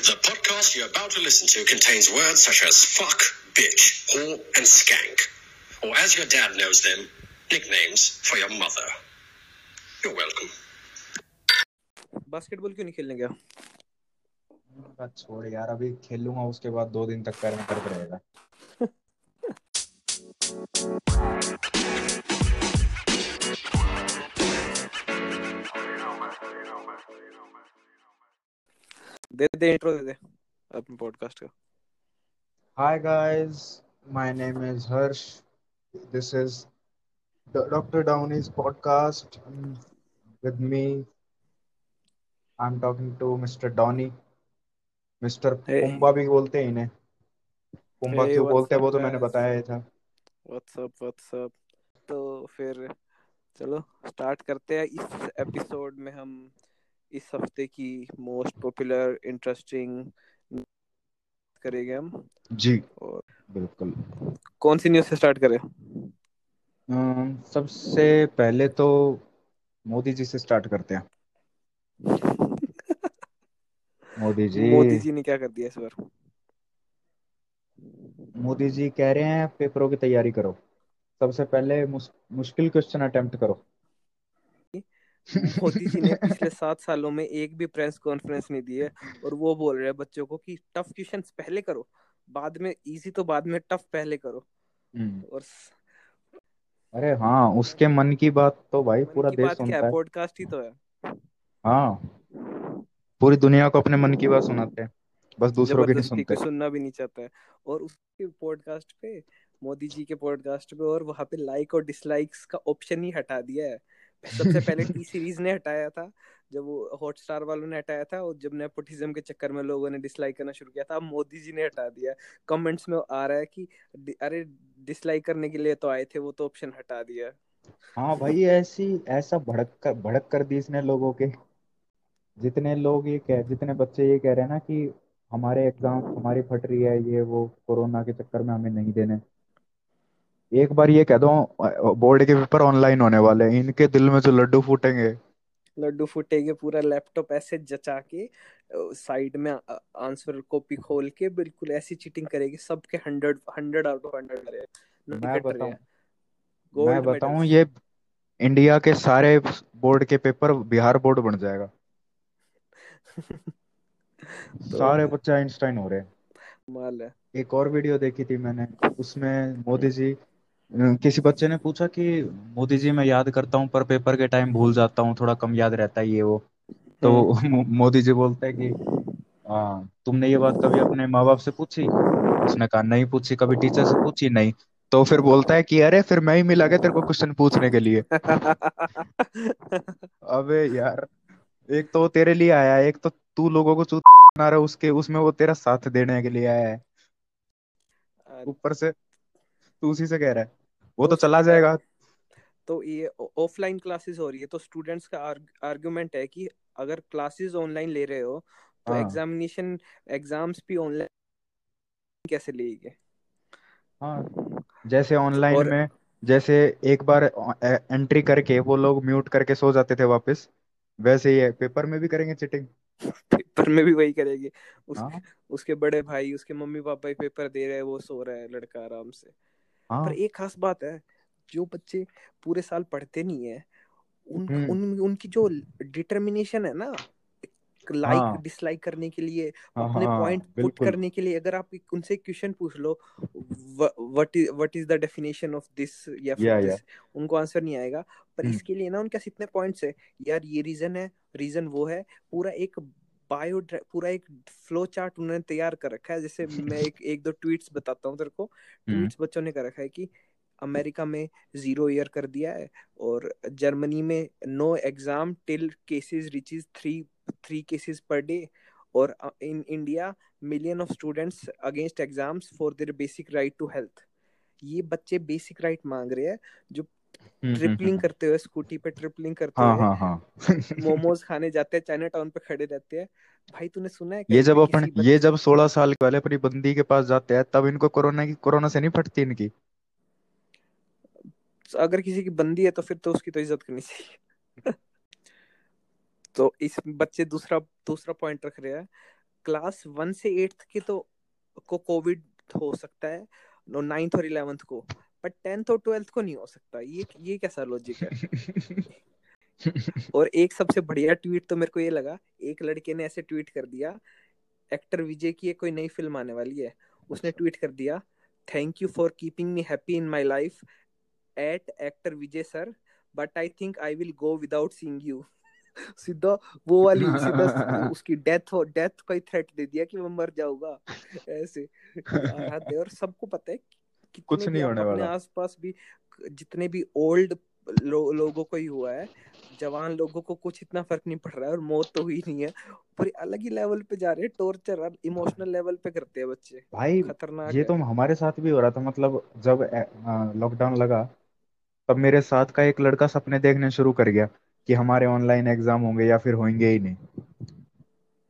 The podcast you're about to listen to contains words such as fuck, bitch, whore, and skank. Or as your dad knows them, nicknames for your mother. You're welcome. Basketball क्यों नहीं खेलने गया बस छोड़ यार अभी खेलूंगा उसके बाद दो दिन तक पैर में दर्द रहेगा दे दे इंट्रो दे दे अपने पॉडकास्ट का। Hi guys my name is Harsh this is doctor Downey's podcast with me I am talking to mister Donnie mister Pumbaa भी बोलते हैं इन्हें। पुंबा क्यों बोलते हैं वो तो मैंने बताया ही था। व्हाट्सअप व्हाट्सअप तो फिर चलो स्टार्ट करते हैं। इस एपिसोड में हम इस हफ़्ते की मोस्ट पॉपुलर इंटरेस्टिंग करेंगे हम। जी। और बिल्कुल। कौन सी न्यूज़ से स्टार्ट करें? सबसे पहले तो मोदी जी से स्टार्ट करते हैं। मोदी जी। मोदी जी ने क्या कर दिया इस बार? मोदी जी कह रहे हैं पेपरों की तैयारी करो। सबसे पहले मुश्किल क्वेश्चन अटेम्प्ट करो। मोदी जी ने पिछले सात सालों में एक भी प्रेस कॉन्फ्रेंस नहीं दी है और वो बोल रहे हैं बच्चों को कि टफ क्वेश्चंस पहले करो बाद में इजी तो बाद में टफ पहले करो। हम्म, और अरे हाँ उसके मन की बात तो भाई पूरा देश सुनता है? है। पॉडकास्ट ही तो है। हाँ। पूरी दुनिया को अपने मन की बात सुनाते हैं। बस दूसरों की नहीं सुनते। सुनना भी नहीं चाहता है। और उसके पॉडकास्ट पे मोदी जी के पॉडकास्ट पे और वहाँ पे लाइक और डिसलाइक्स का ऑप्शन ही हटा दिया है। सबसे पहले टी सीरीज़ ने हटाया था जब वो हॉटस्टार वालों ने हटाया था और जब नेपोटिज्म के चक्कर में लोगों ने डिसलाइक करना शुरू किया था अब मोदी जी ने हटा दिया। कमेंट्स में आ रहा है कि अरे डिसलाइक करने के लिए तो आए थे वो तो ऑप्शन हटा दिया। हाँ भाई ऐसी ऐसा भड़क कर भड़क कर दी इसने लोगों के। जितने लोग ये कह जितने बच्चे ये कह रहे हैं ना कि हमारे एग्ज़ाम हमारी फट रही है ये वो कोरोना के चक्कर में हमें नहीं देने। एक बार ये कह दो बोर्ड के पेपर ऑनलाइन होने वाले हैं। इनके दिल में जो लड्डू फूटेंगे। लड्डू फूटेगे पूरा लैपटॉप ऐसे जचा के साइड में आंसर कॉपी खोल के बिल्कुल ऐसी चीटिंग करेगी। सबके hundred hundred out of hundred रहे मैं बताऊँ मैं बताऊँ ये इंडिया के सारे बोर्ड के पेपर बिहार बोर्ड बन जाएगा। तो सारे बच्चे आइंस्टाइन हो रहे हैं। माल है। एक और वीडियो देखी थी मैंने उसमें मोदी जी किसी बच्चे ने पूछा कि मोदी जी मैं याद करता हूँ पर पेपर के टाइम भूल जाता हूँ थोड़ा कम याद रहता है ये वो। तो हम्म। मोदी जी बोलते हैं कि हाँ तुमने ये बात कभी अपने माँ बाप से पूछी? उसने कहा नहीं पूछी कभी टीचर से पूछी नहीं। तो फिर बोलता है कि अरे फिर मैं ही मिला गया तेरे को क्वेश्चन पूछने के लिए। अबे यार एक तो तेरे लिए आया है एक तो तू लोगों को चूत बना रहा उसके उसमें वो तेरा साथ देने के लिए आया है। ऊपर से तू उसी से कह रहा है। वो तो चला जाएगा। तो ये ऑफलाइन क्लासेस हो रही है तो स्टूडेंट्स का आर्गुमेंट है कि अगर क्लासेस ऑनलाइन ले रहे हो तो हाँ। एग्जामिनेशन एग्ज़ाम्स भी ऑनलाइन कैसे लेंगे? हाँ जैसे ऑनलाइन और में जैसे एक बार एंट्री करके वो लोग म्यूट करके सो जाते थे वापस वैसे ही है। पेपर में भी करेंगे चिटिंग पेपर में भी वही करेंगे। उस हाँ। उसके बड़े भाई उसके मम्मी पापा ही पेपर दे रहे हैं वो सो रहा है लड़का आराम से। पर हाँ। एक खास बात है जो बच्चे पूरे साल पढ़ते नहीं है उन, हम्म। उन उनकी जो डिटर्मिनेशन है ना लाइक हाँ। डिसलाइक करने के लिए हाँ अपने हाँ पॉइंट पुट करने के लिए अगर आप उनसे क्वेश्चन पूछ लो what is what is the definition of this या फिर दिस उनको आंसर नहीं आएगा। पर हम्म। इसके लिए ना उनके पास इतने पॉइंट्स है। यार ये रीजन है रीजन वो है पूरा एक बायो पूरा एक फ्लो चार्ट उन्होंने तैयार कर रखा है जैसे मैं एक एक दो ट्वीट्स बताता हूँ तेरे को। हम्म। ट्वीट्स बच्चों ने कर रखा है कि अमेरिका में ज़ीरो ईयर कर दिया है और जर्मनी में no exam till cases reaches three three cases per day और in India million of students against exams for their basic right to health ये बच्चे बेसिक राइट मांग रहे हैं जो हम्म हम्म ट्रिपलिंग हम्म। करते हुए स्कूटी पे ट्रिपलिंग करते हाँ हुए हाँ हाँ। मोमोज खाने जाते हैं चाइना टाउन पे खड़े रहते हैं। भाई तूने सुना है ये जब अपन किसी ये जब सोलह साल के वाले अपनी बंदी के पास जाते हैं तब इनको कोरोना की कोरोना से नहीं फटती इनकी? अगर किसी की बंदी है तो फिर तो उसकी तो इज़्ज़त करनी चाहिए। तो इस बच्चे दूसरा दूसरा पॉइंट रख रहे हैं। क्लास वन से एट्थ के तो को कोविड हो सकता है नाइन्थ और इलेवेंथ को। बट टेंथ और ट्वेल्थ को नहीं हो सकता। ये ये कैसा लॉजिक है? और एक सबसे बढ़िया ट्वीट तो मेरे को ये लगा एक लड़के ने ऐसे ट्वीट कर दिया एक्टर विजय की कोई नई फ़िल्म आने वाली है उसने ट्वीट कर दिया thank you for keeping me happy in my life at actor Vijay sir but I think I will go without seeing you सीधा वो वाली सीधा उसकी डेथ हो डेथ का ही थ्रेट दे दिया कि मैं मर जाऊँगा। ऐसे। और सबको पता है कुछ नहीं होने वाला। आसपास भी जितने भी ओल्ड लो, लोगों को ही हुआ है जवान लोगों को कुछ इतना फ़र्क नहीं पड़ रहा है और मौत तो हुई नहीं है। पर अलग ही लेवल पे जा रहे हैं टॉर्चर और इमोशनल लेवल पे करते हैं बच्चे। भाई खतरनाक ये तो हमारे साथ भी हो रहा था मतलब जब लॉकडाउन लगा तब मेरे साथ का एक लड़का सपने देखने शुरू कर गया कि हमारे ऑनलाइन एग्ज़ाम होंगे या फिर होंगे ही नहीं।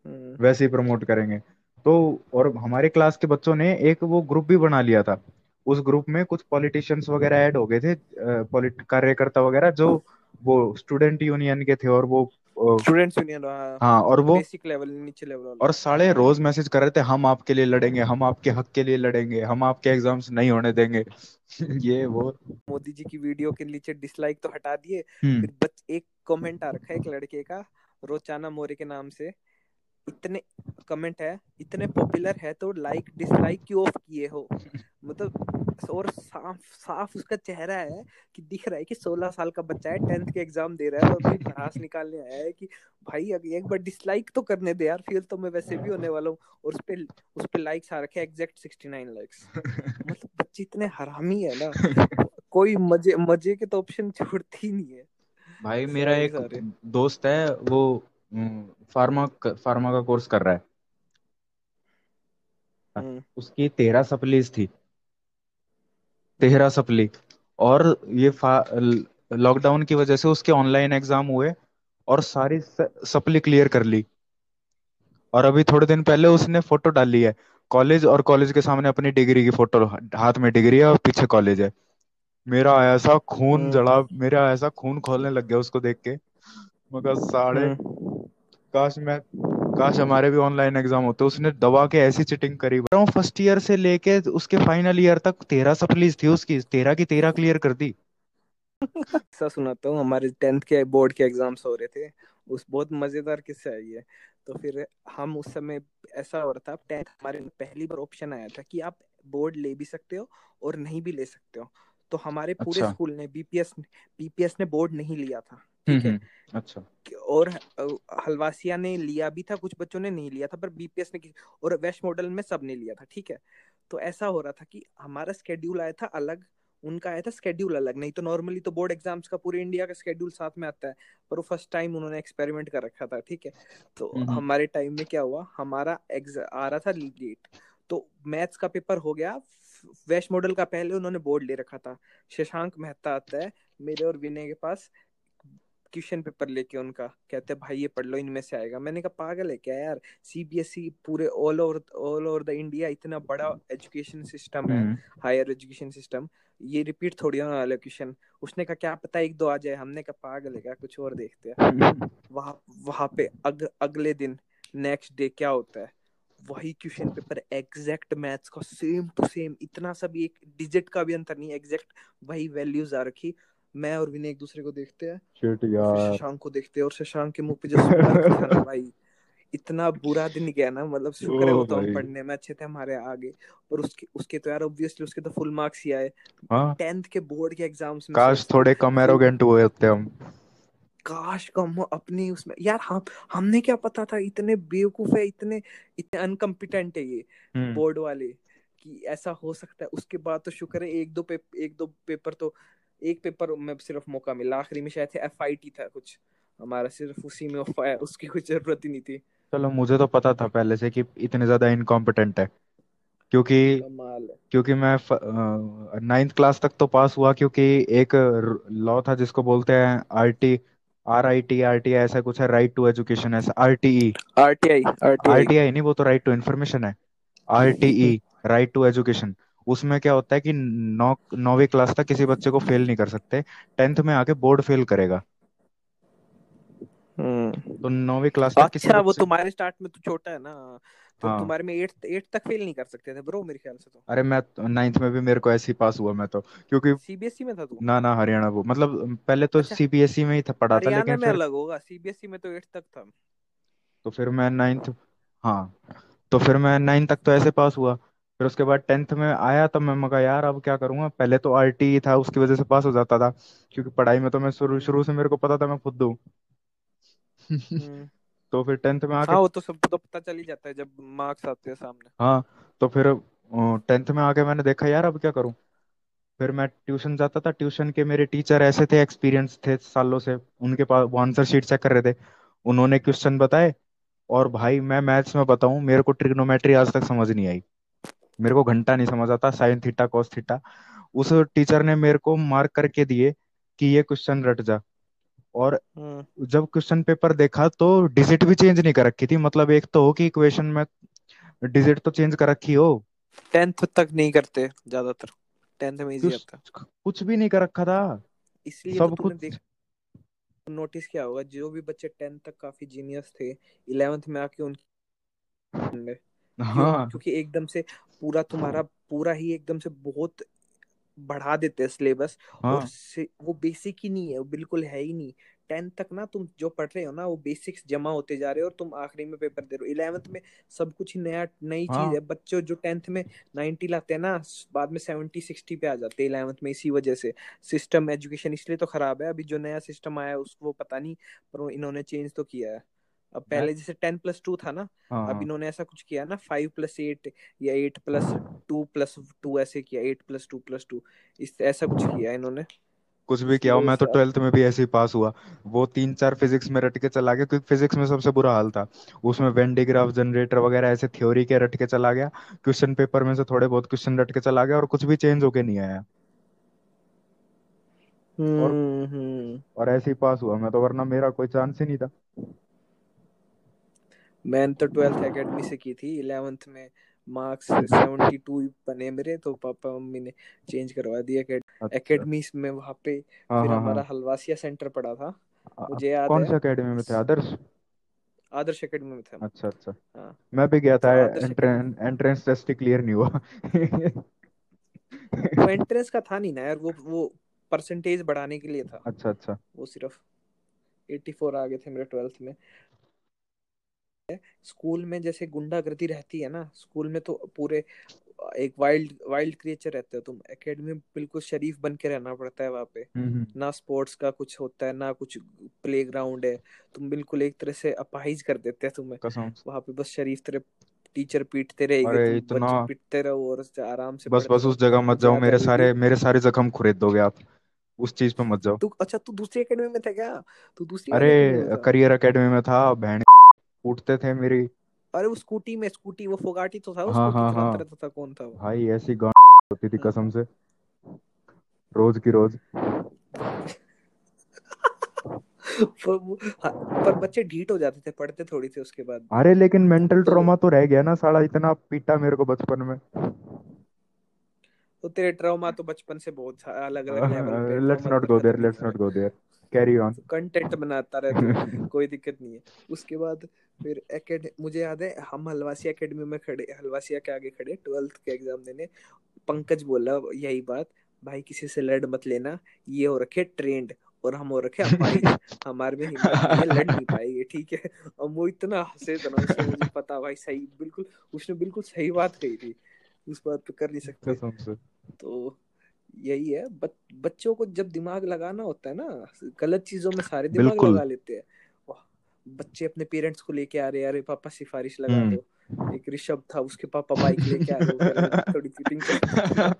हम्म। वैसे ही प्रमोट करेंगे। तो और हमारे क्लास के बच्चों ने एक वो ग्रुप भी बना लिया था उस ग्रुप में कुछ पॉलिटिशियंस वगैरह ऐड हो गए थे कार्यकर्ता वगैरह जो वो स्टूडेंट यूनियन के थे और वो स्टूडेंट्स यूनियन हाँ, हाँ और वो बेसिक लेवल नीचे लेवल और साढ़े रोज मैसेज कर रहे थे हम आपके लिए लड़ेंगे हम आपके हक के लिए लड़ेंगे हम आपके एग्ज़ाम्स नहीं होने देंगे। ये वो। मोदी जी की वीडियो के नीचे डिसलाइक तो हटा दिए हम्म। फिर बच एक कमेंट आ रखा है एक लड़के का रोचाना मोरे के नाम से। इतने कमेंट है इतने पॉपुलर है तो लाइक डिसलाइक क्यों ऑफ़ किए हो? मतलब और साफ़ साफ़ उसका चेहरा है कि दिख रहा है कि 16 साल का बच्चा है टेंथ के एग्ज़ाम दे रहा है और अपनी भड़ास निकालने आया है कि भाई अगर एक बार डिसलाइक तो करने दे यार फेल तो मैं वैसे भी होने वाला हूँ और उस पे उस पे लाइक्स आ रखे हैं एग्जैक्ट 69 लाइक्स मतलब बच्चे इतने हरामी है ना कोई मज़े मज़े के तो ऑप्शन छोड़ती ही नहीं है। भाई मेरा एक दोस्त है वो फार्मा फार्मा का कोर्स कर रहा है। हम्म। उसकी तेरह सप्लीज थी। तेरह सप्ली। और ये लॉकडाउन की वजह से उसके ऑनलाइन एग्ज़ाम हुए और सारी सप्ली क्लियर कर ली। और अभी थोड़े दिन पहले उसने फ़ोटो डाली है। कॉलेज और कॉलेज के सामने अपनी डिग्री की फ़ोटो हाथ में डिग्री है और पीछे कॉलेज है। मेरा ऐसा खून हम्म। जड़ा मेरा ऐसा खून खोलने लग गया उसको देख के। मगर साढ़े हम्म। काश मैं काश हमारे भी ऑनलाइन एग्ज़ाम होते उसने दबा के ऐसी चिटिंग करी। हूँ फ़र्स्ट ईयर से लेके उसके फाइनल ईयर तक तेरह सप्लीज थी उसकी तेरह की तेरह क्लियर कर दी। ऐसा सुनाता हूँ हमारे टेंथ के बोर्ड के एग्ज़ाम्स हो रहे थे उस बहुत मज़ेदार किस्सा है ये। तो फिर हम उस समय ऐसा हो रहा था टेंथ हमारे पहली बार ऑप्शन आया था कि आप बोर्ड ले भी सकते हो और नहीं भी ले सकते हो। तो हमारे पूरे अच्छा। स्कूल ने बीपीएस बीपीएस ने बोर्ड नहीं लिया था। ठीक है? हम्म, अच्छा। और हलवासिया ने लिया भी था कुछ बच्चों ने नहीं लिया था पर बीपीएस ने और वेस्ट मॉडल में सबने लिया था ठीक है? तो ऐसा हो रहा था कि हमारा स्केड्यूल आया था अलग उनका आया था स्केड्यूल अलग नहीं तो नॉर्मली तो बोर्ड एग्ज़ाम्स का पूरे इंडिया का स्केड्यूल साथ में आता है पर वो फ़र्स्ट टाइम उन्होंने एक्सपेरिमेंट कर रखा था ठीक है? तो हम्म, हम्म। हमारे टाइम में क्या हुआ हमारा आ रहा था लेट तो मैथ्स का पेपर हो गया वेस्ट मॉडल का पहले उन्होंने बोर्ड ले रखा था शशांक मेहता आता है मेरे और विनय के पास क्वेश्चन पेपर लेके उनका कहते भाई ये पढ़ लो इनमें से आएगा। मैंने कहा पागल है क्या यार? सीबीएसई e पूरे all over all over the India इतना बड़ा एजुकेशन सिस्टम है हायर एजुकेशन सिस्टम ये रिपीट थोड़ी होने वाला क्वेश्चन उसने कहा क्या पता एक दो आ जाए? हमने कहा पागल है क्या? कुछ और देखते हैं। वहाँ वहाँ पे अग, अगले दिन नेक्स्ट डे क्या होता है? वही क्वेश्चन पेपर एग्जैक्ट मैथ्स का सेम टू सेम इतना सा भी एक डिजिट का भी अंतर नहीं एग्जैक्ट वही वैल्यूज़ आ रखी। मैं और विनय एक दूसरे को देखते हैं। शिट यार। शशांक को देखते हैं और शशांक के मुँह पे जो था ना भाई इतना बुरा दिन गया ना मतलब शुक्र है वो तो पढ़ने में अच्छे थे हमारे आगे। और उसके उसके तो यार ऑब्वियसली उसके तो फुल मार्क्स ही आए। हाँ। टेंथ के बोर्ड के एग्ज़ाम्स में काश थोड़े कम एरोगेंट हुए होते हम। काश कम हो अपनी उसमें। यार हम हमने क्या पता था इतने बेवकूफ़ है इतने इतने अनकम्पिटेंट है ये बोर्ड हम्म। वाले कि ऐसा हो सकता है। उसके बाद तो शुक्र है एक दो पे, एक दो पेपर तो एक पेपर में सिर्फ़ मौका मिला आखिरी में शायद एफ़ आई टी था कुछ। हमारा सिर्फ़ उसी में उसकी कोई ज़रूरत ही नहीं थी। चलो मुझे तो पता था पहले से कि इतने ज़्यादा इनकॉम्पिटेंट है। क्योंकि क्योंकि मैं नाइन्थ क्लास तक तो पास हुआ क्योंकि एक लॉ था जिसको बोलते हैं R T R I T R T ऐसा कुछ है राइट टू एजुकेशन ऐसा R T E R T I R T I नहीं वो तो राइट टू इन्फॉर्मेशन है। R T E right to education उसमें क्या होता है कि नौ नौवीं क्लास तक किसी बच्चे को फेल नहीं कर सकते। टेंथ में आके बोर्ड फेल करेगा। हम्म। तो नौवीं क्लास तक किसी अच्छा वो बच्चे तुम्हारे स्टार्ट में तो छोटा है ना। तो हाँ। तुम्हारे में एट एट तक फेल नहीं कर सकते थे ब्रो मेरे ख्याल से तो। अरे मैं नाइन्थ में भी मेरे को ऐसे ही पास हुआ मैं तो। क्योंकि सीबीएसई में था तू? ना ना हरियाणा वो। मतलब पहले तो अच्छा। सीबीएसई में ही था पढ़ा था हरियाणा लेकिन में फिर अलग होगा सीबीएसई में तो एट तक था। तो फिर मैं नाइन्थ हाँ। तो फिर मैं नाइन्थ तक तो ऐसे पास हुआ। फिर उसके बाद टेंथ में आया तब मैं मगा यार अब क्या करूँगा? पहले तो आरटी था उसकी वजह से पास हो जाता था क्योंकि पढ़ाई में तो मैं शुरू शुरू से मेरे को पता था मैं खुद हूँ। हम्म। तो फिर टेंथ में आके हाँ वो तो सब तो पता चल ही जाता है जब मार्क्स आते हैं सामने। हाँ तो फिर टेंथ में आके मैंने देखा यार अब क्या करूँ? फिर मैं ट्यूशन जाता था ट्यूशन के मेरे टीचर ऐसे थे एक्सपीरियंस थे सालों से उनके पास वो आंसर शीट चेक कर रहे थे। उन्होंने क्वेश्चन बताए और भाई मैं मैथ्स में बताऊँ मेरे को ट्रिग्नोमेट्री आज तक समझ नहीं आई। मेरे को घंटा नहीं समझ आता साइन थीटा कॉस थीटा। उस टीचर ने मेरे को मार्क करके दिए कि ये क्वेश्चन रट जा। और हम्म। जब क्वेश्चन पेपर देखा तो डिजिट भी चेंज नहीं कर रखी थी। मतलब एक तो हो कि इक्वेशन में डिजिट तो चेंज कर रखी हो। टेंथ तक नहीं करते ज़्यादातर। टेंथ में इजी आता। कुछ भी नहीं कर रखा था। इसलिए तो सब तूने कुछ। देख नोटिस किया होगा जो भी बच्चे टेंथ तक काफ़ी जीनियस थे इलेवेंथ में आके उनके हाँ। क्योंकि एकदम से पूरा तुम्हारा पूरा ही एकदम से बहुत बढ़ा देते हैं सिलेबस और हाँ से, वो बेसिक ही नहीं है वो बिल्कुल है ही नहीं। टेंथ तक ना तुम जो पढ़ रहे हो ना वो बेसिक्स जमा होते जा रहे हो और तुम आखिरी में पेपर दे रहे हो। इलेवेंथ में सब कुछ ही नया नई चीज़ हाँ। है। बच्चों जो टेंथ में 90 लाते हैं ना बाद में 70 60 पे आ जाते हैं इलेवेंथ में इसी वजह से। सिस्टम एजुकेशन इसलिए तो खराब है। अभी जो नया सिस्टम आया है उसको पता नहीं पर इन्होंने चेंज तो किया है। अब पहले जैसे टेन प्लस टू था ना हाँ अब हाँ। इन्होंने ऐसा कुछ किया ना फाइव प्लस एट या eight plus two plus two ऐसे किया eight plus two plus two इस ऐसा कुछ किया इन्होंने। कुछ भी किया हो मैं तो ट्वेल्थ में भी ऐसे ही पास हुआ। वो तीन चार फिजिक्स में रट के चला गया क्योंकि फिजिक्स में सबसे बुरा हाल था। उसमें वेन डिग्राफ जनरेटर वगैरह ऐसे थ्योरी के रट के चला गया क्वेश्चन पेपर में से थोड़े बहुत क्वेश्चन रट के चला गया और कुछ भी चेंज होके नहीं आया। और हम्म हम्म। और ऐसे ही पास हुआ मैं तो वरना मेरा कोई चांस ही नहीं था। मैंने तो ट्वेल्थ एकेडमी से की थी इलेवेंथ में मार्क्स सेवेंटी टू बने मेरे तो पापा मम्मी ने चेंज करवा दिया अच्छा। एकेडमी में वहाँ पे हाँ फिर हाँ हमारा हाँ हलवासिया सेंटर पड़ा था मुझे याद कौन से एकेडमी में थे? आदर्श? आदर्श एकेडमी में थे अच्छा अच्छा। हाँ। मैं भी गया तो था एंट्रेंस टेस्ट क्लियर नहीं हुआ। वो एंट्रेंस का था नहीं ना यार वो वो परसेंटेज बढ़ाने के लिए था। अच्छा अच्छा। वो सिर्फ़ 84 आ गए थे मेरे ट्वेल्थ में। स्कूल में जैसे गुंडागर्दी रहती है ना स्कूल में तो पूरे एक वाइल्ड वाइल्ड क्रिएचर रहते हो तुम। एकेडमी में बिल्कुल शरीफ बन के रहना पड़ता है वहाँ पे। हम्म हम्म, ना स्पोर्ट्स का कुछ होता है ना कुछ प्ले ग्राउंड है। तुम बिल्कुल एक तरह से अपाहिज कर देते हैं तुम्हें। वहाँ पे बस शरीफ तरह टीचर पीटते रहेंगे अरे इतना पीटते रहो और आराम से बस बस उस जगह मत जाओ मेरे सारे मेरे सारे जख्म खुरेद दोगे आप। उस चीज़ पे मत जाओ। तू अच्छा तू दूसरी एकेडमी में था क्या? तू दूसरी अरे करियर एकेडमी में था बहन कूटते थे मेरी। अरे वो स्कूटी में स्कूटी वो फोगाटी तो था वो हाँ हाँ हाँ। रहता था कौन था वो? भाई ऐसी गांड होती थी कसम से। रोज की रोज। पर हाँ, पर बच्चे ढीट हो जाते थे पढ़ते थोड़ी थे उसके बाद। अरे लेकिन मेंटल तो ट्रॉमा तो रह गया ना साला इतना पीटा मेरे को बचपन में। तो तेरे ट्रॉमा तो बचपन से बहुत अलग अलग लेवल पे let's not go there let's not go there carry on content बनाता रहे तू कोई दिक्कत नहीं है। उसके बाद फिर एकेड मुझे याद है हम हलवासी एकेडमी में खड़े हलवासिया के आगे खड़े ट्वेल्थ के एग्ज़ाम देने पंकज बोला यही बात भाई किसी से लड़ मत लेना ये हो रखे ट्रेंड और हम हो रखे अपाहिज हमारे में हिम्मत नहीं है लड़ नहीं पाएँगे ठीक है? और वो इतना हंसे तना उससे मुझे पता भाई सही बिल्कुल उसने बिल्कुल सही बात कही थी उस बात पे कर नहीं सकते। से तो यही है। बच, बच्चों को जब दिमाग लगाना होता है ना गलत चीज़ों में सारे दिमाग लगा लेते हैं। बच्चे अपने पेरेंट्स को लेके आ रहे हैं अरे पापा सिफारिश लगा हम्म। दो। एक ऋषभ था उसके पापा बाइक लेके आ रहे थोड़ी चीटिंग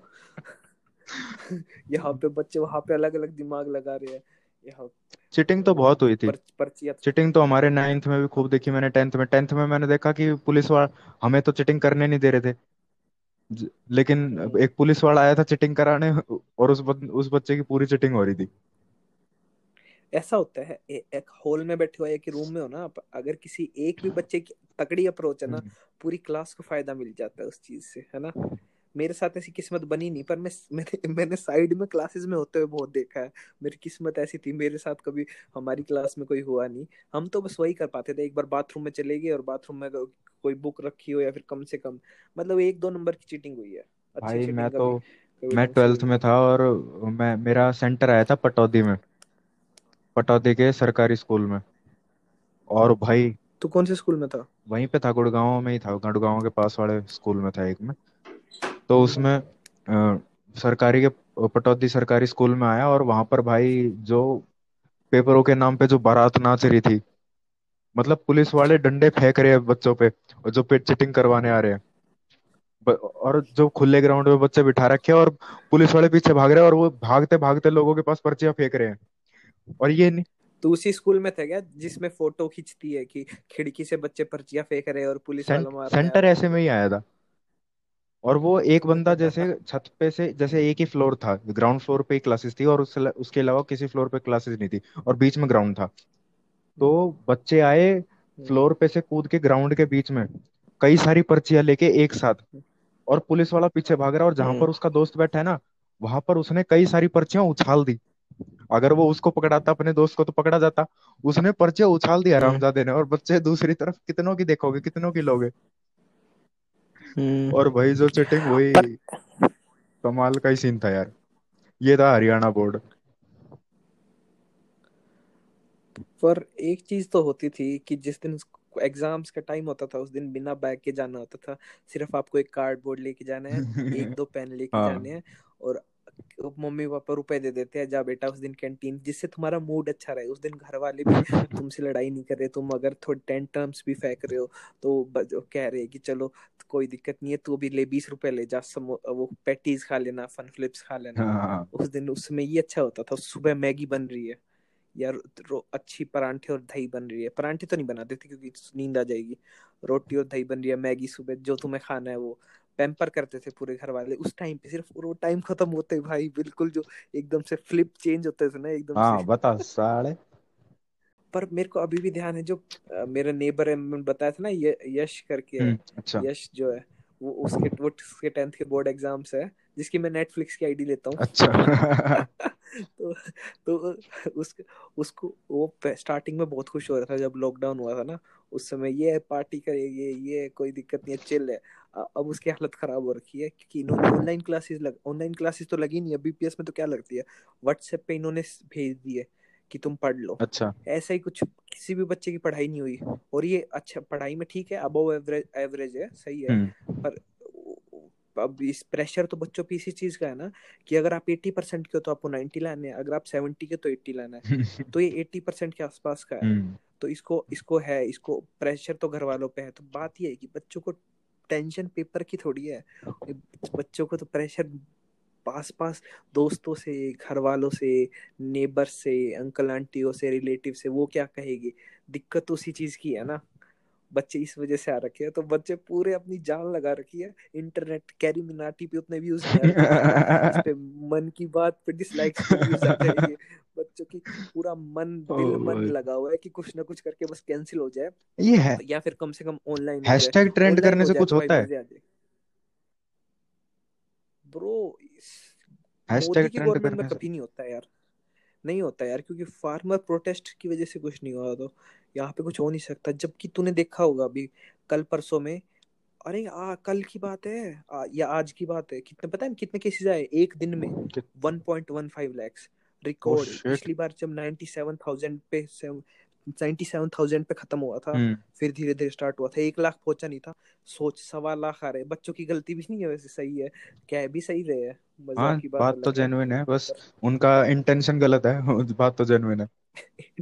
यहाँ पे बच्चे वहाँ पे अलग अलग दिमाग लगा रहे हैं। यहाँ चीटिंग तो बहुत हुई थी। पर, पर्चियाँ चीटिंग तो हमारे नाइन्थ में भी खूब देखी मैंने टेंथ में। टेंथ में मैंने देखा कि पुलिस वाला हमें तो चिटिंग करने नहीं दे रहे थे। लेकिन एक पुलिस वाला आया था चिटिंग कराने और उस बच, उस बच्चे की पूरी चिटिंग हो रही थी। ऐसा होता है ए, एक हॉल में बैठे हो या कि रूम में हो ना आप अगर किसी एक भी बच्चे की तकड़ी अप्रोच है ना हम्म, पूरी क्लास को फ़ायदा मिल जाता है उस चीज़ से है ना? मेरे साथ ऐसी किस्मत बनी नहीं पर मैं मैंने मैंने साइड में क्लासेस में होते हुए बहुत देखा है। मेरी किस्मत ऐसी थी मेरे साथ कभी हमारी क्लास में कोई हुआ नहीं। हम तो बस वही कर पाते थे एक बार बाथरूम में चले गए और बाथरूम में कोई बुक रखी हो या फिर कम से कम मतलब एक दो नंबर की चीटिंग हुई है। भाई मैं तो मैं ट्वेल्थ में था और मैं मेरा सेंटर आया था पटौदी में पटौदी के सरकारी स्कूल में। और भाई तू कौन से स्कूल में था? वहीं पे था गुड़गांव में ही था गुड़गांव के पास वाले स्कूल में था एक में। तो उसमें आ, सरकारी के पटौदी सरकारी स्कूल में आया और वहाँ पर भाई जो पेपरों के नाम पे जो बारात नाच रही थी मतलब पुलिस वाले डंडे फेंक रहे हैं बच्चों पे और जो पे चिटिंग करवाने आ रहे हैं। और जो खुले ग्राउंड में बच्चे बिठा रखे हैं और पुलिस वाले पीछे भाग रहे हैं और वो भागते भागते लोगों के पास पर्चियाँ फेंक रहे हैं। और ये नहीं तो उसी स्कूल में था क्या जिसमें फ़ोटो खींचती है कि खिड़की से बच्चे पर्चियाँ फेंक रहे हैं और पुलिस वाला मार सेंटर ऐसे में ही आया था। और वो एक बंदा जैसे छत पे से जैसे एक ही फ्लोर था ग्राउंड फ्लोर पे ही क्लासेस थी और उस, उसके अलावा किसी फ्लोर पे क्लासेस नहीं थी और बीच में ग्राउंड था। तो बच्चे आए फ्लोर पे से कूद के ग्राउंड के बीच में कई सारी पर्चियाँ लेके एक साथ और पुलिस वाला पीछे भाग रहा और जहाँ पर उसका दोस्त बैठा है ना वहाँ पर उसने कई सारी पर्चियाँ उछाल दी। अगर वो उसको पकड़ाता अपने दोस्त को तो पकड़ा जाता। उसने पर्चे उछाल दिया रामजादे ने और बच्चे दूसरी तरफ़ कितनों की देखोगे कितनों की लोगे। हम्म। और भाई जो चिटिंग हुई कमाल का ही सीन था यार। ये था हरियाणा बोर्ड पर एक चीज़ तो होती थी कि जिस दिन एग्ज़ाम्स का टाइम होता था उस दिन बिना बैग के जाना होता था सिर्फ़ आपको एक कार्डबोर्ड लेके जाना है एक दो पेन लेके हाँ. जाने हैं और मम्मी पापा रुपए दे देते हैं जा बेटा उस दिन कैंटीन जिससे तुम्हारा मूड अच्छा रहे। उस दिन घर वाले भी तुमसे लड़ाई नहीं कर रहे तुम अगर थोड़े टेन टर्म्स भी फेंक रहे हो तो कह रहे कि चलो कोई दिक्कत नहीं है तू अभी ले बीस रुपए ले जा वो पैटीज खा लेना फन फ्लिप्स खा लेना। हाँ। उस दिन उसमें ये अच्छा होता था सुबह मैगी बन रही है या अच्छी परांठे और दही बन रही है। परांठे तो नहीं बनाते थे क्योंकि नींद आ जाएगी। रोटी और दही बन रही है मैगी सुबह जो तुम्हें खाना है वो। पैम्पर करते थे पूरे घर वाले उस टाइम पे सिर्फ़ वो टाइम खत्म होते भाई बिल्कुल जो एकदम से फ्लिप चेंज होते थे ना एकदम हाँ बता साले। पर मेरे को अभी भी ध्यान है जो मेरा नेबर है मैंने बताया था ना ये यश करके हम्म, अच्छा। यश जो है वो उसके वो उसके टेंथ के बोर्ड एग्ज़ाम्स है जिसकी मैं नेटफ्लिक्स की आईडी लेता हूँ। अच्छा। तो तो उस उसको वो स्टार्टिंग में बहुत खुश हो रहा था जब लॉकडाउन हुआ था ना उस समय ये पार्टी करेंगे ये कोई दिक्कत नहीं है चिल है। अब उसकी हालत खराब हो रखी है क्योंकि इन्होंने ऑनलाइन क्लासेस लग ऑनलाइन क्लासेस तो लगी नहीं है बीपीएस में तो क्या लगती है? व्हाट्सएप पे इन्होंने भेज दिए कि तुम पढ़ लो। अच्छा। ऐसा ही कुछ किसी भी बच्चे की पढ़ाई नहीं हुई। और ये अच्छा पढ़ाई में ठीक है अबव एवरेज एवरेज है सही है। हम्म। पर अब इस प्रेशर तो बच्चों पे इसी चीज़ का है ना कि अगर आप 80 परसेंट के हो तो आपको 90 लाने हैं अगर आप 70 के तो 80 लाना है। तो ये 80 परसेंट के आसपास का है। हम्म। तो इसको इसको है इसको प्रेशर तो घर वालों पे है। तो बात ये है कि बच्चों को टेंशन पेपर की थोड़ी है। बच्चों को तो प्रेशर पास पास दोस्तों से घर वालों से नेबर से अंकल आंटियों से रिलेटिव से वो क्या कहेगी? दिक्कत तो उसी चीज़ की है ना। बच्चे इस वजह से आ रखे हैं तो बच्चे पूरे अपनी जान लगा रखी है इंटरनेट कैरी मिनाटी पे उतने व्यूज़ नहीं पे मन की बात पे डिसलाइक्स व्यूज़ बच्चों की पूरा मन दिल मन लगा हुआ है कि कुछ ना कुछ करके बस कैंसिल हो जाए। ये है। या फिर कम से कम ऑनलाइन हैशटैग ट्रेंड करने से कुछ होता है। ब्रो हैशटैग ट्रेंड करने में कभी नहीं होता यार। नहीं होता यार क्योंकि फार्मर प्रोटेस्ट की वजह से कुछ नहीं हुआ तो। यहाँ पे कुछ हो नहीं सकता। जबकि तूने देखा होगा अभी कल परसों में अरे आ, कल की बात है। आ, या आज की बात है। कितने पता है कितने केसेस आए एक दिन में? 1.15 लैक्स रिकॉर्ड पिछली बार जब 97,000 पे 97,000 पे खत्म हुआ था हम्म। फिर धीरे धीरे स्टार्ट हुआ था। एक लाख पहुँचा नहीं था। सोच सवा लाख आ रहे बच्चों की गलती भी नहीं है वैसे सही है। क्या भी सही रहे है। हाँ, की बात, बात तो जेनुइन है। बस उनका इंटेंशन गलत है। बात तो जेनुइन है।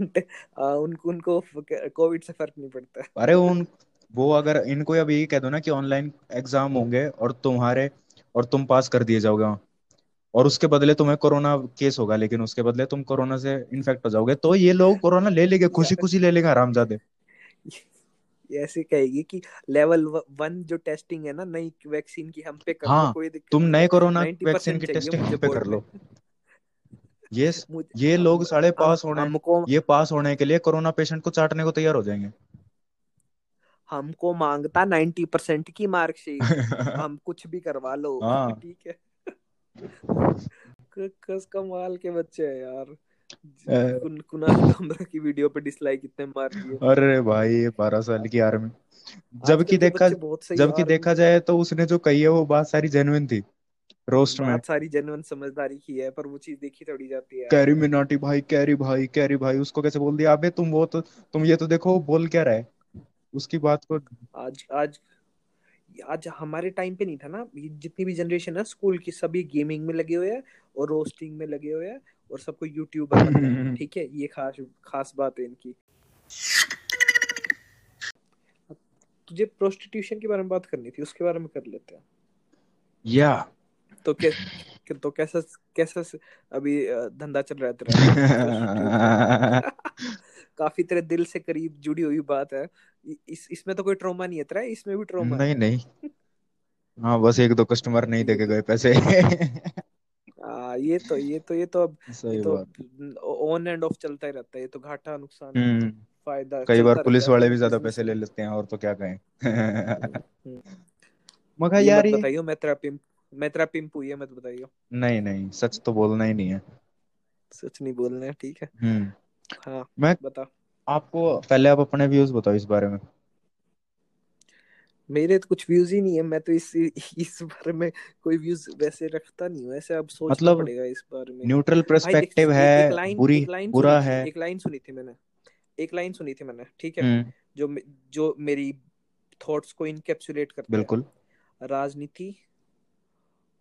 उनको उनको कोविड से फ़र्क नहीं पड़ता। अरे उन वो अगर इनको अब यही कह दो ना कि ऑनलाइन एग्ज़ाम होंगे और तुम्हारे और तुम पास कर दिए जाओगे और उसके बदले तुम्हें कोरोना केस होगा लेकिन उसके बदले तुम कोरोना से इन्फेक्ट हो जाओगे तो ये लोग कोरोना ले लेंगे खुशी खुशी ले लेंगे आरामजादे। ऐसे कहेगी कि लेवल वन जो टेस्टिंग है ना नई वैक्सीन की हम पे कर हाँ, कोई दिक्कत तुम नए कोरोना वैक्सीन की टेस्टिंग हम पे कर लो। ये ये लोग साढ़े पास होने हमको ये पास होने के लिए कोरोना पेशेंट को चाटने को तैयार हो जाएँगे। हमको माँगता नाइन्टी परसेंट की मार्कशीट। हम कुछ भी करवा लो। हाँ। ठीक है। कस कमाल के बच्चे हैं यार। कुन, कुणाल कामरा की वीडियो पे डिसलाइक इतने मार दिए। अरे भाई बारह साल की आर्मी। जबकि देखा जबकि देखा जाए तो उसने जो कही है वो बात सारी जेन्युइन थी। रोस्ट में। सारी जेन्युइन समझदारी की है पर वो चीज़ देखी थोड़ी जाती है। कैरी मिनाटी भाई कैरी भाई कैरी भाई उसको कैसे बोल दिया? अबे तुम वो तो तुम ये तो देखो बोल क्या रहा है? उसकी बात को आज आज आज हमारे टाइम पे नहीं था ना? जितनी भी जनरेशन है स्कूल की सभी गेमिंग में लगे हुए हैं और रोस्टिंग में लगे हुए हैं और सबको है। ठीक है? ये खास खास बात है इनकी। तुझे प्रोस्टिट्यूशन के बारे में बात करनी थी उसके बारे में कर लेते हैं। या। तो कै, कि- तो कैसा कैसा अभी धंधा चल रहा है तेरा? काफ़ी तेरे दिल से करीब जुड़ी हुई बात है। इस इसमें तो कोई ट्रॉमा नहीं है तेरा? इसमें भी ट्रॉमा नहीं नहीं। हाँ बस एक दो कस्टमर नहीं देके गए पैसे। आ, ये तो ये तो ये तो अब ये सही तो ऑन एंड ऑफ़ चलता ही रहता है। ये तो घाटा नुकसान हम्म। फ़ायदा कई बार पुलिस वाले भी ज़्यादा पैसे ले लेते हैं और तो क्या कहें। हम्म। मगर यार ये बताइयो मैं तेरा पिंप मैं तेरा पिंपू ये मत बताइयो। नहीं नहीं सच तो बोलना ही नहीं है। सच नहीं बोलना है ठीक है। हम्म। हाँ मैं बता। आपको पहले आप अपने व्यूज़ बताओ इस बारे में। मेरे तो कुछ व्यूज़ ही नहीं है मैं तो इस इस बारे में कोई व्यूज़ वैसे रखता नहीं हूँ ऐसे अब सोचना मतलब पड़ेगा इस बारे में। न्यूट्रल पर्सपेक्टिव है एक लाइन बुरी एक लाइन बुरा है। एक लाइन सुनी थी मैंने एक लाइन सुनी थी मैंने ठीक है। हम्म। जो जो मेरी थॉट्स को इनकैप्सुलेट करती है। बिल्कुल। राजनीति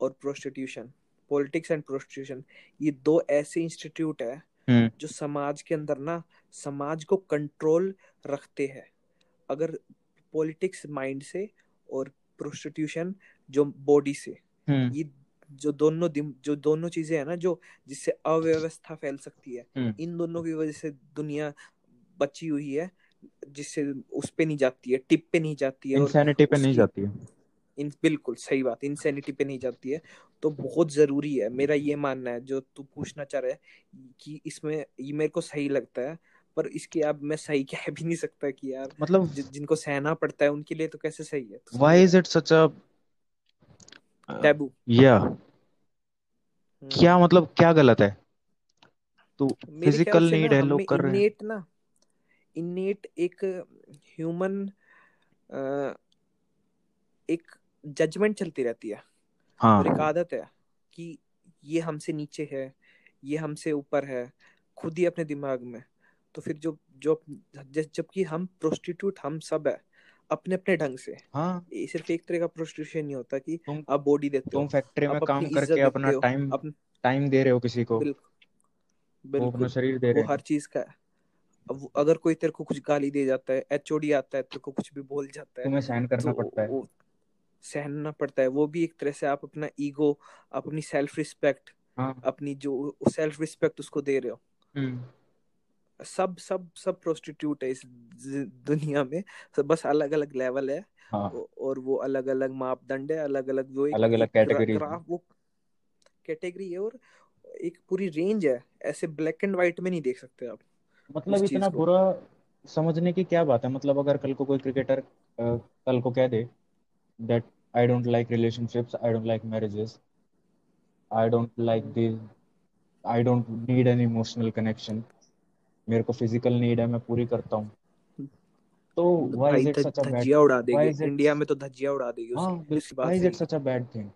और प्रोस्टिट्यूशन पॉलिटिक्स एंड प्रोस्टिट्यूशन ये दो ऐसे इंस्टीट्यूट है हम्म। जो समाज के अंदर ना समाज को कंट्रोल रखते हैं। अगर पॉलिटिक्स माइंड से और प्रोस्टिट्यूशन जो बॉडी से हम्म। ये जो दोनों जो दोनों चीज़ें है ना जो जिससे अव्यवस्था फैल सकती है हम्म। इन दोनों की वजह से दुनिया बची हुई है जिससे उस पे नहीं जाती है टिप पे नहीं जाती है इंसैनिटी पे नहीं जाती है। इन बिल्कुल सही बात इंसैनिटी पे नहीं जाती है। तो बहुत ज़रूरी है मेरा ये मानना है जो तू पूछना चाह रहा है कि इसमें ये मेरे को सही लगता है पर इसके अब मैं सही कह भी नहीं सकता कि यार मतलब जि, जिनको सहना पड़ता है उनके लिए तो कैसे सही है? Why is it such a taboo या क्या मतलब क्या गलत है? तो फ़िज़िकल नीड है लोग कर रहे हैं। ना इनेट एक ह्यूमन एक जजमेंट चलती रहती है। और एक हाँ आदत है कि ये हमसे नीचे है ये हमसे ऊपर है खुद ही अपने दिमाग में। तो फिर जो जो जबकि हम प्रोस्टिट्यूट हम सब है अपने अपने ढंग से। हाँ। ये सिर्फ़ एक तरह का प्रोस्टिट्यूशन नहीं होता कि तुम आप बॉडी देते तुम हो फैक्ट्री में काम करके अपना टाइम टाइम दे रहे हो किसी को। बिल्कुल। वो अपना शरीर दे रहे हैं। हर चीज़ का है। अब अगर कोई तेरे को कुछ गाली दे जाता है एचओडी आता है तेरे को कुछ भी बोल जाता है तुम्हें सहन करना तो पड़ता है। वो सहना पड़ता है। वो भी एक तरह से आप अपना ईगो अपनी सेल्फ रिस्पेक्ट हाँ। अपनी जो सेल्फ रिस्पेक्ट उसको दे रहे हो। हम्म। सब सब सब प्रोस्टिट्यूट है इस दुनिया में। सब बस अलग अलग लेवल है। हाँ और वो अलग अलग मापदंड है अलग अलग वो अलग अलग एक ग्रा, कैटेगरीज ग्राफ वो कैटेगरी है और एक पूरी रेंज है। ऐसे ब्लैक एंड व्हाइट में नहीं देख सकते आप मतलब इतना बुरा समझने की क्या बात है? मतलब अगर कल को कोई क्रिकेटर कल को कह दे I don't like relationships I don't like marriages I don't like hmm, this I don't need an emotional connection मेरे को फ़िज़िकल नीड है मैं पूरी करता हूँ। तो why is it such a bad उड़ा देगी। इंडिया में तो धज्जियाँ उड़ा देगी उसकी why is it such a bad thing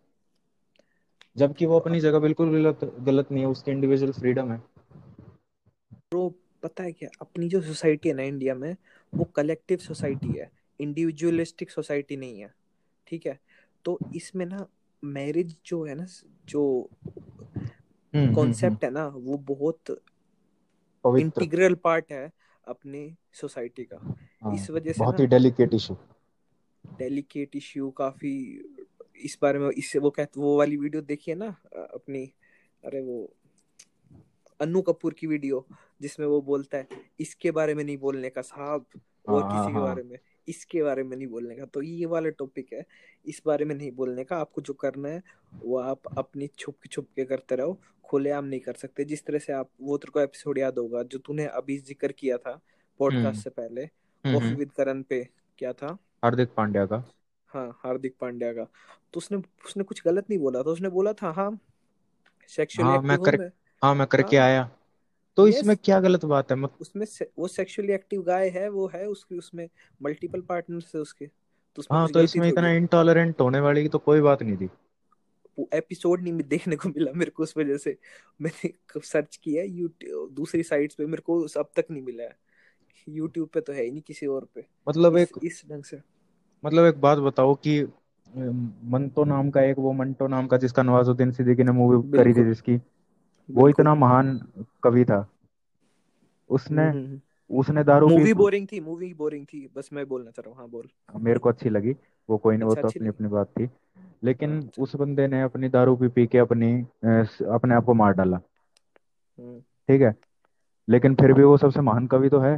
जबकि वो अपनी जगह बिल्कुल गलत गलत नहीं है उसकी इंडिविजुअल फ्रीडम है। ब्रो पता है क्या? अपनी जो सोसाइटी है ना इंडिया में वो कलेक्टिव सोसाइटी है। इंडिविजुअलिस्टिक सोसाइटी नहीं है। ठीक है? तो इसमें ना मैरिज जो है ना जो हम्म हम्म हम्म। कॉन्सेप्ट है ना वो बहुत इंटीग्रल पार्ट है अपने सोसाइटी का। हाँ इस वजह से बहुत ही डेलिकेट इशू डेलिकेट इश्यू काफ़ी इस बारे में इससे वो कहते वो वाली वीडियो देखिए ना अपनी अरे वो अनु कपूर की वीडियो जिसमें वो बोलता है इसके बारे में नहीं बोलने का साहब और हाँ किसी के हाँ। बारे में। इसके बारे में नहीं बोलने का। तो ये वाला टॉपिक है इस बारे में नहीं बोलने का। आपको जो करना है वो आप अपनी छुप के छुप के करते रहो खुलेआम नहीं कर सकते। जिस तरह से आप वो तेरे को एपिसोड याद होगा जो तूने अभी ज़िक्र किया था पॉडकास्ट हम्म। से पहले कॉफ़ी विद करण पे क्या था? हार्दिक पांड्या का। हाँ हार्दिक पांड्या का। तो उसने उसने कुछ गलत नहीं बोला था। उसने बोला था हाँ सेक्सुअली हाँ मैं कर हूँ। मैं हाँ मैं करके हाँ। आया। तो यस इसमें क्या गलत बात है? मत उसमें से, वो सेक्सुअली एक्टिव गाय है वो है उसकी उसमें मल्टीपल पार्टनर्स है उसके तो उसमें हाँ तो इसमें इतना इंटॉलरेंट होने वाली की तो कोई बात नहीं थी। वो एपिसोड नहीं देखने को मिला मेरे को उस वजह से। मैंने सर्च किया यूट्यूब दूसरी साइट्स पे मेरे को अब तक नहीं मिला है। यूट्यूब पे तो है ही नहीं किसी और पे। मतलब इस एक इस ढंग से। मतलब एक बात बताओ कि मंतो नाम का एक वो मंटो नाम का जिसका नवाजुद्दीन सिद्दीकी ने मूवी करी थी जिसकी वो इतना महान कवि था। उसने हम्म हम्म उसने दारू पी मूवी बोरिंग थी मूवी बोरिंग थी। बस मैं बोलना चाह रहा हूँ हाँ बोल। मेरे को अच्छी लगी। वो कोई नहीं वो अच्छा तो अच्छी अपनी अपनी बात थी। हाँ लेकिन अच्छा उस बंदे ने अपनी दारू पी पी के अपनी अपने आप को मार डाला। हम्म। ठीक है? लेकिन फिर भी वो सबसे महान कवि तो है।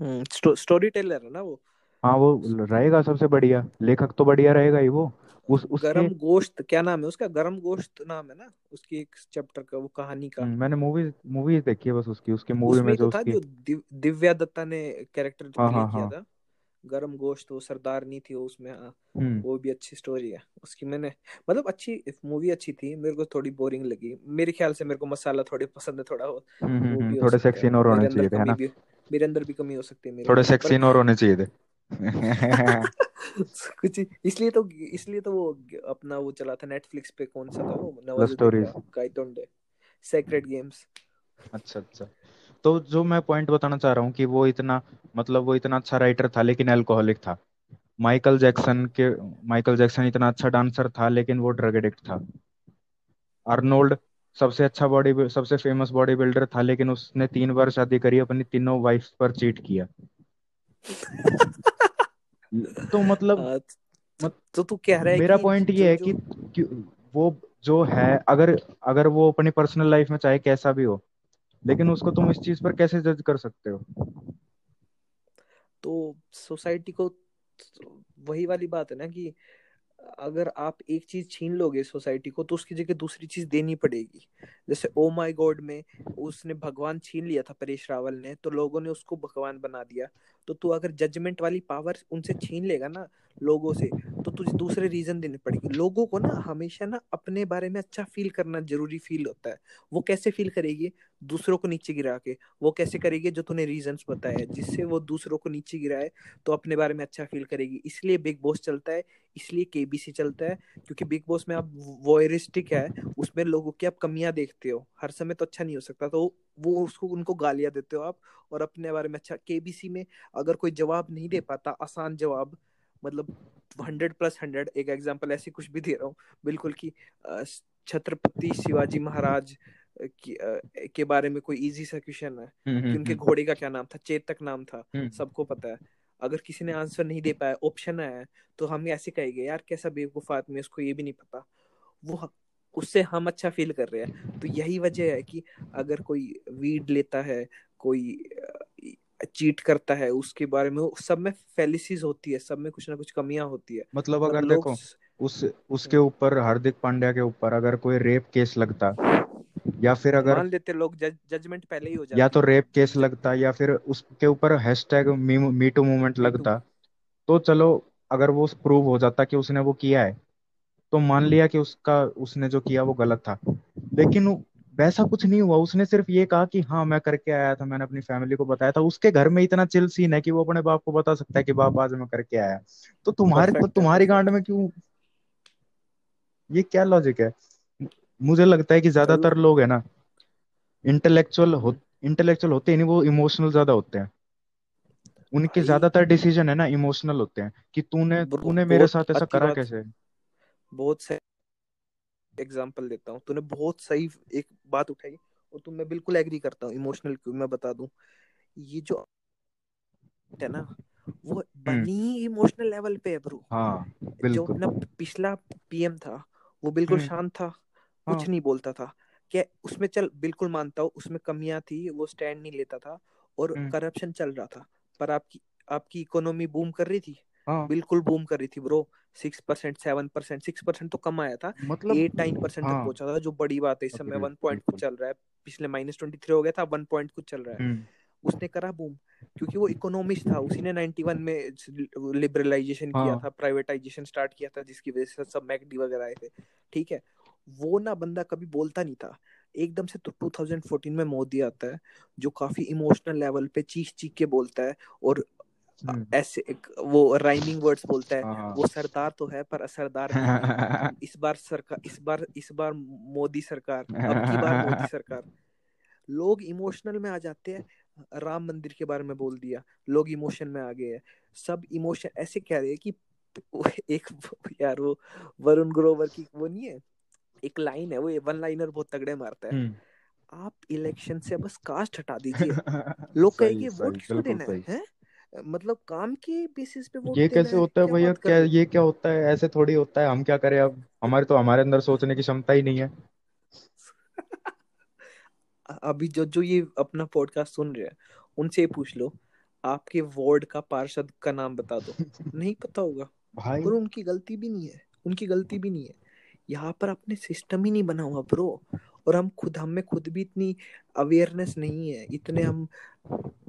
हम्म स्टोरी टेलर है ना वो? हाँ वो रहेगा सबसे बढ़िया। लेखक तो बढ़िया रहेगा ही वो। उस उसके गरम गोश्त क्या नाम है उसका? गरम गोश्त नाम है ना? उसकी एक चैप्टर का वो कहानी का। हम्म, मैंने मूवी मूवीज़ देखी है बस उसकी उसकी मूवी में तो जो था उसकी जो दिव, दिव्या दत्ता ने कैरेक्टर हाँ हाँ किया हाँ। था। गरम गोश्त वो सरदारनी थी वो उसमें हाँ हम्म। वो भी अच्छी स्टोरी है। उसकी मैंने मतलब अच्छी मूवी अच्छी थी मेरे को थोड़ी बोरिंग लगी। मेरे ख्याल से मेरे को मसाला थोड़े पसंद है थोड़ा वो हम्म थोड़े सेक्सी और होने चाहिए थे ना? मेरे अंदर भी कमी हो सकती है थोड़े सेक्सी और होने चाहिए थे। कुछ इसलिए तो इसलिए तो वो अपना वो चला था नेटफ्लिक्स पे कौन सा था वो? नवाजुद्दीन स्टोरीज का गाइतोंडे सेक्रेट गेम्स अच्छा अच्छा। तो जो मैं पॉइंट बताना चाह रहा हूँ कि वो इतना मतलब वो इतना अच्छा राइटर था लेकिन अल्कोहलिक था। माइकल जैक्सन के माइकल जैक्सन इतना अच्छा डांसर था लेकिन वो ड्रग एडिक्ट था। आर्नोल्ड सबसे अच्छा बॉडी सबसे फ़ेमस बॉडी बिल्डर था लेकिन उसने तीन बार शादी करी अपनी तीनों वाइफ पर चीट किया। तो मतलब हाँ, तो, मत, तो तू कह रहा है मेरा पॉइंट ये है कि, कि वो जो है अगर अगर वो अपनी पर्सनल लाइफ में चाहे कैसा भी हो लेकिन उसको तुम इस चीज़ पर कैसे जज कर सकते हो? तो सोसाइटी को वही वाली बात है ना कि अगर आप एक चीज़ छीन लोगे सोसाइटी को तो उसकी जगह दूसरी चीज़ देनी पड़ेगी। जैसे ओ माय गॉड में उसने भगवान छीन लिया था परेश रावल ने तो लोगों ने उसको भगवान बना दिया। तो तू अगर जजमेंट वाली पावर उनसे छीन लेगा ना लोगों से तो तुझे दूसरे रीजन देने पड़ेगी। लोगों को ना हमेशा ना अपने बारे में अच्छा फील करना ज़रूरी फील होता है। वो कैसे फील करेगी? दूसरों को नीचे गिरा के। वो कैसे करेगी? जो तूने रीजंस बताया जिससे वो दूसरों को नीचे गिराए तो अपने बारे में अच्छा फील करेगी। इसलिए बिग बॉस चलता है, इसलिए केबीसी चलता है, क्योंकि बिग बॉस में आप वॉयरिस्टिक है, उसमें लोगों की आप कमियाँ देखते हो। हर समय तो अच्छा नहीं हो सकता तो वो उसको उनको गालियाँ देते हो आप और अपने बारे में अच्छा केबीसी में अगर कोई जवाब नहीं दे पाता आसान जवाब मतलब हंड्रेड प्लस हंड्रेड एक एग्ज़ाम्पल ऐसे कुछ भी दे रहा हूँ बिल्कुल कि छत्रपति शिवाजी महाराज की, के बारे में कोई इजी सा क्वेश्चन है कि उनके घोड़े का क्या नाम था चेतक नाम था सबको पता है। अगर किसी ने आंसर नहीं दे पाया ऑप्शन है तो हम ऐसे कहेंगे यार कैसा बेवकूफ़ आदमी उसको ये भी नहीं पता। वो उससे हम अच्छा फील कर रहे हैं। तो यही वजह है कि अगर कोई वीड लेता है कोई चीट करता है उसके बारे में सब में फेलिसीज होती है सब में कुछ ना कुछ कमियाँ होती है। मतलब अगर देखो उस उसके ऊपर हार्दिक पांड्या के ऊपर अगर कोई रेप केस लगता या फिर अगर मान लेते लोग जज, जजमेंट पहले ही हो जाता या तो रेप केस लगता या फिर उसके ऊपर हैशटैग मी टू मूवमेंट लगता तो चलो अगर वो प्रूव हो जाता कि उसने वो किया है तो मान लिया कि उसका उसने जो किया वो गलत था। लेकिन वैसा कुछ नहीं हुआ। उसने सिर्फ़ ये कहा कि हाँ मैं करके आया था मैंने अपनी फैमिली को बताया था। उसके घर में इतना चिल सीन है कि वो अपने बाप को बता सकता है कि बाप आज मैं करके आया। तो तुम्हारे तो तुम्हारी गांड में क्यों? ये क्या लॉजिक है? मुझे लगता है कि ज़्यादातर लोग है ना इंटेलेक्चुअल हो इंटेलेक्चुअल होते ही नहीं वो इमोशनल ज़्यादा होते हैं। उनके ज़्यादातर डिसीज़न है ना इमोशनल होते हैं कि तूने तूने मेरे साथ ऐसा करा कैसे? बहुत सही एग्ज़ाम्पल देता हूँ। तूने बहुत सही एक बात उठाई और तुम मैं बिल्कुल एग्री करता हूँ इमोशनल क्यों मैं बता दूँ। ये जो है ना वो बनी इमोशनल लेवल पे है ब्रो हाँ, जो अपना पिछला पीएम था वो बिल्कुल शांत था कुछ हाँ। नहीं बोलता था। क्या उसमें चल बिल्कुल मानता हूँ उसमें कमियाँ थी वो स्टैंड नहीं लेता था और करप्शन चल रहा था। पर आपकी आपकी इकोनॉमी बूम कर रही थी? हाँ. बिल्कुल बूम कर रही थी bro six percent seven percent six percent तो कम आया था मतलब एट नाइन परसेंट तक पहुँचा था जो बड़ी बात है इस समय वन पॉइंट कुछ चल रहा है पिछले माइनस ट्वेंटी थ्री हो गया था वन पॉइंट कुछ चल रहा है। उसने करा बूम क्योंकि वो इकोनॉमिस्ट था उसी ने 91 में लिबरलाइजेशन किया हाँ। था प्राइवेटाइजेशन स्टार्ट किया था जिसकी वजह से सब मैकडी वगैरह आए थे ठीक है? वो ना बंदा कभी बोलता नहीं था एकदम से तो 2014 में मोदी आता है जो काफ़ी इमोशनल लेवल पे चीख चीख के बोलता है और ऐसे एक वो राइमिंग वर्ड्स बोलता है हाँ वो सरदार तो है पर असरदार इस बार सरकार इस बार इस बार मोदी सरकार अब की बार मोदी सरकार। लोग इमोशनल में आ जाते हैं राम मंदिर के बारे में बोल दिया लोग इमोशन में आ गए हैं। सब इमोशन ऐसे कह रहे हैं कि एक यार वो वरुण ग्रोवर की वो नहीं है एक लाइन है वो वन लाइनर बहुत तगड़े मारता है। हम्म। आप इलेक्शन से बस कास्ट हटा दीजिए। लोग कहेंगे वोट किसको देना है हैं? मतलब काम के बेसिस पे वोट ये कैसे होता है भैया? क्या ये क्या होता है? ऐसे थोड़ी होता है हम क्या करें अब? हमारे तो हमारे अंदर सोचने की क्षमता ही नहीं है। अभी जो जो ये अपना पॉडकास्ट सुन रहे हैं उनसे पूछ लो आपके वार्ड का पार्षद का नाम बता दो। नहीं पता होगा। भाई और उनकी गलती भी नहीं है उनकी गलती भी नहीं है। यहाँ पर अपने सिस्टम ही नहीं बना हुआ ब्रो और हम खुद हम में खुद भी इतनी अवेयरनेस नहीं है इतने हम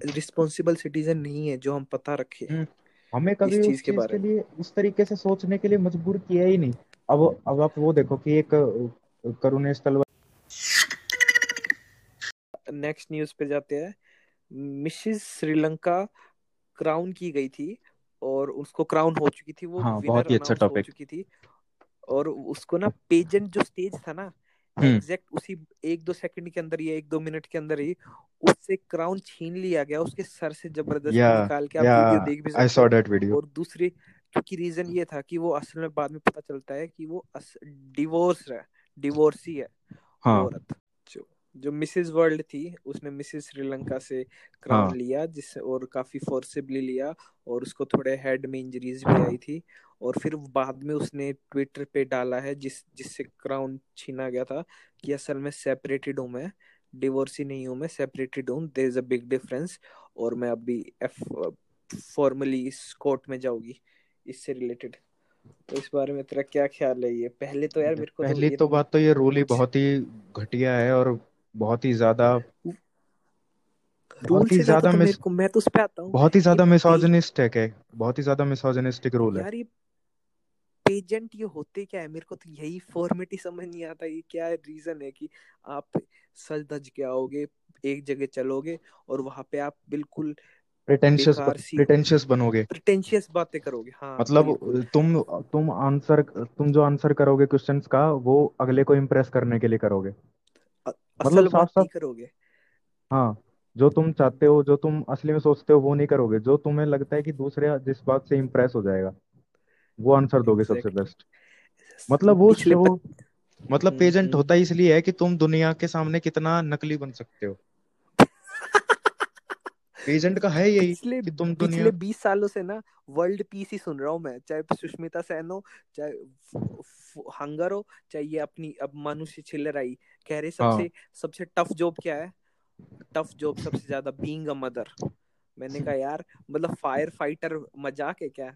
रिस्पॉन्सिबल सिटीजन नहीं है जो हम पता रखे। हम्म, हमें कभी इस चीज़ के बारे में। लिए उस तरीके से सोचने के लिए मजबूर किया ही नहीं। अब अब आप वो देखो कि एक करुणेश तलवार नेक्स्ट न्यूज़ पे जाते हैं। मिसेस श्रीलंका क्राउन की गई थी और उसको क्राउन हो चुकी थी वो हाँ बहुत ही अच्छा अनाउंस हो चुकी थी। और उसको ना पेजेंट जो स्टेज था ना एग्जैक्ट उसी एक दो सेकंड के अंदर या एक दो मिनट के अंदर ही उससे क्राउन छीन लिया गया उसके सर से ज़बरदस्ती yeah, निकाल के आप yeah, वीडियो देख भी सकते आई सॉ दैट वीडियो और दूसरी क्योंकि रीजन ये था कि वो असल में बाद में पता चलता है कि वो डिवोर्स है डिवोर्सी है हाँ। औरत। जो मिसेस वर्ल्ड थी उसने मिसेस श्रीलंका से क्राउन हाँ। लिया जिससे और काफ़ी फोर्सिबली लिया और उसको थोड़े हेड में इंजरीज भी आई थी। और फिर बाद में उसने ट्विटर पे डाला है जिस जिससे क्राउन छीना गया था कि असल में सेपरेटेड हूँ मैं डिवोर्सी नहीं हूँ मैं सेपरेटेड हूँ there is a big difference और मैं अभी एफ़ फॉर्मली इस कोर्ट में जाऊँगी इससे रिलेटेड तो इस बारे में तेरा क्या ख्याल है ये? पहले तो यार मेरे को तो पहली तो तो बात तो ये रूल ही बहुत ही घटिया है और बहुत ही ज़्यादा बहुत ही ज़्यादा तो मिस को मैं तो उस पे आता हूँ। बहुत ही ज़्यादा मिसोजिनिस्टिक है बहुत ही ज़्यादा मिसोजिनिस्टिक रूल है। यार ये पेजेंट ये होते क्या है? मेरे को तो यही फॉर्मेट ही समझ नहीं आता ये क्या रीजन है कि आप सज धज के आओगे एक जगह चलोगे और वहाँ पे आप बिल्कुल प्रिटेंशियस प्रिटेंशियस बनोगे। प्रिटेंशियस बातें करोगे हाँ मतलब तुम तुम आंसर तुम जो आंसर करोगे क्वेश्चंस का वो अगले को इम्प्रेस करने के लिए करोगे। मतलब असल बात साफ़ नहीं करोगे। हाँ जो तुम चाहते हो जो तुम असली में सोचते हो वो नहीं करोगे। जो तुम्हें लगता है कि दूसरे जिस बात से इम्प्रेस हो जाएगा वो आंसर दोगे सबसे एग्जैक्टली बेस्ट मतलब वो पिछले शो मतलब हम्म पेजेंट हम्म। होता इसलिए है कि तुम दुनिया के सामने कितना नकली बन सकते हो। पेजेंट का है यही पिछले कि तुम पिछले दुनिया बीस सालों से ना वर्ल्ड पीस ही सुन रहा हूँ मैं। चाहे सुष्मिता सेन हो चाहे हंगर हो चाहे ये अपनी अब मनुष्य छिल्लर आई। कह रहे हाँ सबसे सबसे टफ जॉब क्या है? टफ जॉब सबसे ज़्यादा बीइंग अ मदर मैंने कहा यार मतलब फायर फाइटर मज़ाक है क्या?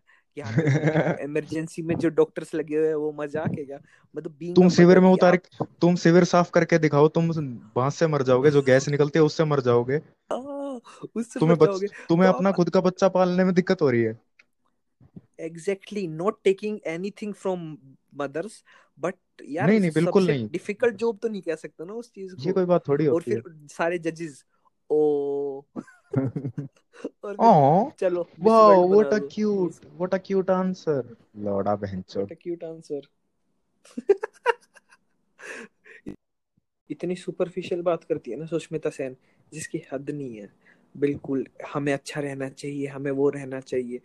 इमरजेंसी में जो डॉक्टर्स लगे हुए हैं वो मज़ाक है क्या? मतलब बीइंग तुम शिविर में उतार आप तुम शिविर साफ़ करके दिखाओ तुम बाँस से मर जाओगे जो गैस निकलती है उससे मर जाओगे। आ, उससे तुम्हें मर बच तुम्हें तो अपना खुद का बच्चा पालने में दिक्कत हो रही है। Exactly not taking anything from mothers but यार नहीं नहीं बिल्कुल नहीं। डिफ़िकल्ट जॉब तो नहीं कह सकते ना उस चीज़ ये को। कोई बात थोड़ी और होती है। फिर सारे जजेस ओ। और Oh, चलो बना a दो। cute, what a cute answer. लौड़ा बहनचोद व्हाट अ क्यूट आंसर इतनी सुपरफिशियल बात करती है ना सुष्मिता सेन जिसकी हद नहीं है। बिल्कुल हमें अच्छा रहना चाहिए हमें वो रहना चाहिए।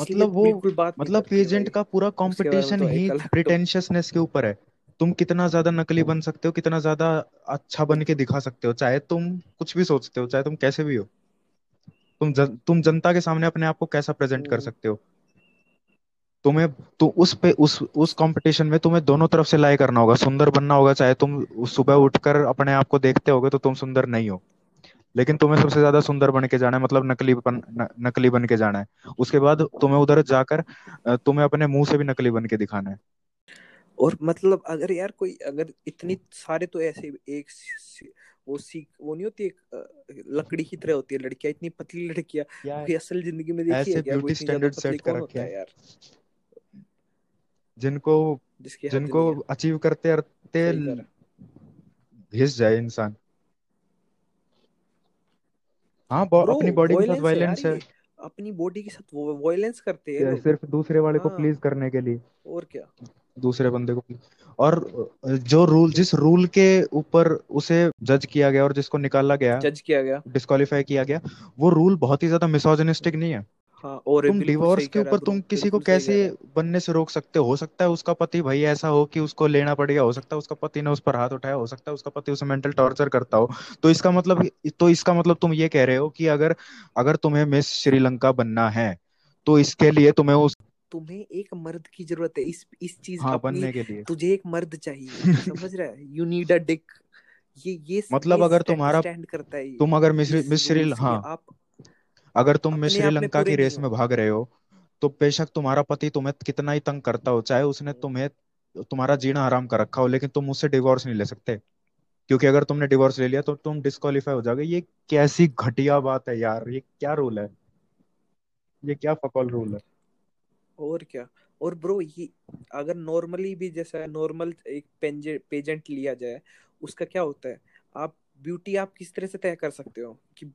मतलब वो बात मतलब पेजेंट का पूरा कंपटीशन तो ही अलग तो। प्रिटेंशियसनेस के ऊपर है। तुम कितना ज़्यादा नकली बन सकते हो कितना ज़्यादा अच्छा बन के दिखा सकते हो चाहे तुम कुछ भी सोचते हो चाहे तुम कैसे भी हो। तुम जन, तुम जनता के सामने अपने आप को कैसा प्रेजेंट कर हम्म, सकते हो? तुम्हें तो उस पे उस उस कंपटीशन में तुम्हें दोनों तरफ़ से लाई करना होगा। सुंदर बनना होगा चाहे तुम सुबह उठकर अपने आप को देखते होगे तो तुम सुंदर नहीं हो। लेकिन तुम्हें सबसे ज़्यादा सुंदर बन के जाना है मतलब नकली बन न, नकली बन के जाना है। उसके बाद तुम्हें उधर जाकर तुम्हें अपने मुँह से भी नकली बन के दिखाना है। और मतलब अगर यार कोई अगर इतनी सारे तो ऐसे एक वो सीख वो नहीं होती एक लकड़ी की तरह होती है लड़कियाँ इतनी पतली लड़कियाँ कोई असल ज़िंदगी में देखी है क्या? ब्यूटी स्टैंडर्ड सेट कर रखे हैं यार? जिनको जिनको अचीव करते करते घिस जाए इंसान। हाँ अपनी बॉडी के साथ वायलेंस है अपनी बॉडी के साथ वायलेंस करते हैं सिर्फ़ दूसरे वाले को प्लीज़ हाँ। करने के लिए। और क्या? दूसरे बंदे को और जो रूल जिस रूल के ऊपर उसे जज किया गया और जिसको निकाला गया जज किया गया। डिस्कालीफाई किया गया वो रूल बहुत ही ज़्यादा मिसोजनिस्टिक नहीं है। हाँ, और तुम डिवोर्स के ऊपर तुम किसी को कैसे बनने से रोक सकते हो? सकता है उसका पति भाई ऐसा हो कि उसको लेना पड़ेगा हो सकता है उसका पति ने उस पर हाथ उठाया हो सकता है उसका पति उसे मेंटल टॉर्चर करता हो। तो इसका मतलब तो इसका मतलब तुम ये कह रहे हो कि अगर अगर तुम्हें मिस श्रीलंका बनना है तो इसके लिए तुम्हें उस तुम्हें एक मर्द की ज़रूरत है इस इस चीज़ हाँ, बनने के लिए। तुझे एक मर्द चाहिए समझ रहा है? यू नीड अ डिक ये ये मतलब ये अगर तुम्हारा करता है तुम अगर मिस मिस श्रील हाँ। आप अगर तुम मिस श्रीलंका की रेस में भाग रहे हो तो बेशक तुम्हारा पति तुम्हें कितना ही तंग करता हो चाहे उसने तुम्हें तुम्हारा जीना आराम कर रखा हो लेकिन तुम उससे डिवोर्स नहीं ले सकते। क्योंकि अगर तुमने डिवोर्स ले लिया तो तुम डिस्कालीफाई हो जाओगे। ये कैसी घटिया बात है यार ये क्या रूल है? ये क्या फकौल रूल है? और क्या? और ब्रो ये अगर नॉर्मली भी जैसा नॉर्मल एक पेजेंट लिया जाए उसका क्या होता है? आप ब्यूटी आप किस तरह से तय कर सकते हो? कि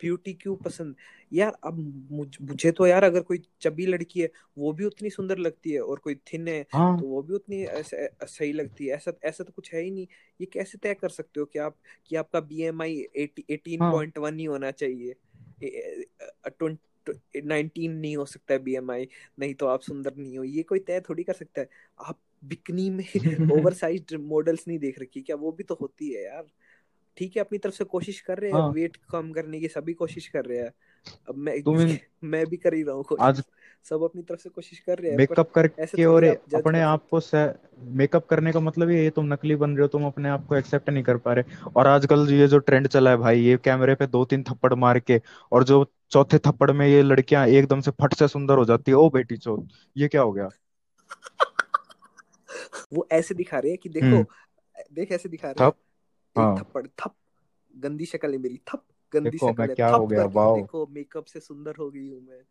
ब्यूटी क्यों पसंद? यार अब मुझ, मुझे तो यार अगर कोई चबी लड़की है वो भी उतनी सुंदर लगती है और कोई थिन है हाँ। तो वो भी उतनी सही लगती है। ऐसा ऐसा तो कुछ है ही नहीं। ये कैसे तय कर सकते हो कि आप कि आपका B M I eighteen point one ही होना चाहिए? नाइनटीन नहीं हो सकता है बीएमआई नहीं तो आप सुंदर नहीं हो। ये कोई तय थोड़ी कर सकता है? आप बिकनी में ओवर साइज़ मॉडल्स नहीं देख रखी? क्या वो भी तो होती है यार। ठीक है अपनी तरफ़ से कोशिश कर रहे हैं हाँ. वेट कम करने की सभी कोशिश कर रहे हैं। अब मैं तुम मैं भी कर ही रहा हूँ आज सब अपनी तरफ़ से कोशिश कर रहे हैं मेकअप करके और अपने आप को मेकअप करने का मतलब ये तुम नकली बन रहे हो तुम अपने आप को एक्सेप्ट नहीं कर पा रहे। और आजकल ये जो ट्रेंड चला है भाई ये कैमरे पे दो तीन थप्पड़ मार के और जो चौथे थप्पड़ में ये लड़कियाँ एकदम से फट से सुंदर हो जाती है। ओ बेटी चो ये क्या हो गया? वो ऐसे दिखा रहे हैं कि देखो हम्म। देख ऐसे दिखा रहे हैं। हाँ। थप्पड़ थप गंदी शक्ल है मेरी थप गंदी शक्ल है। क्या हो गया वाओ। देखो मेकअप से सुंदर हो गई हूँ मैं।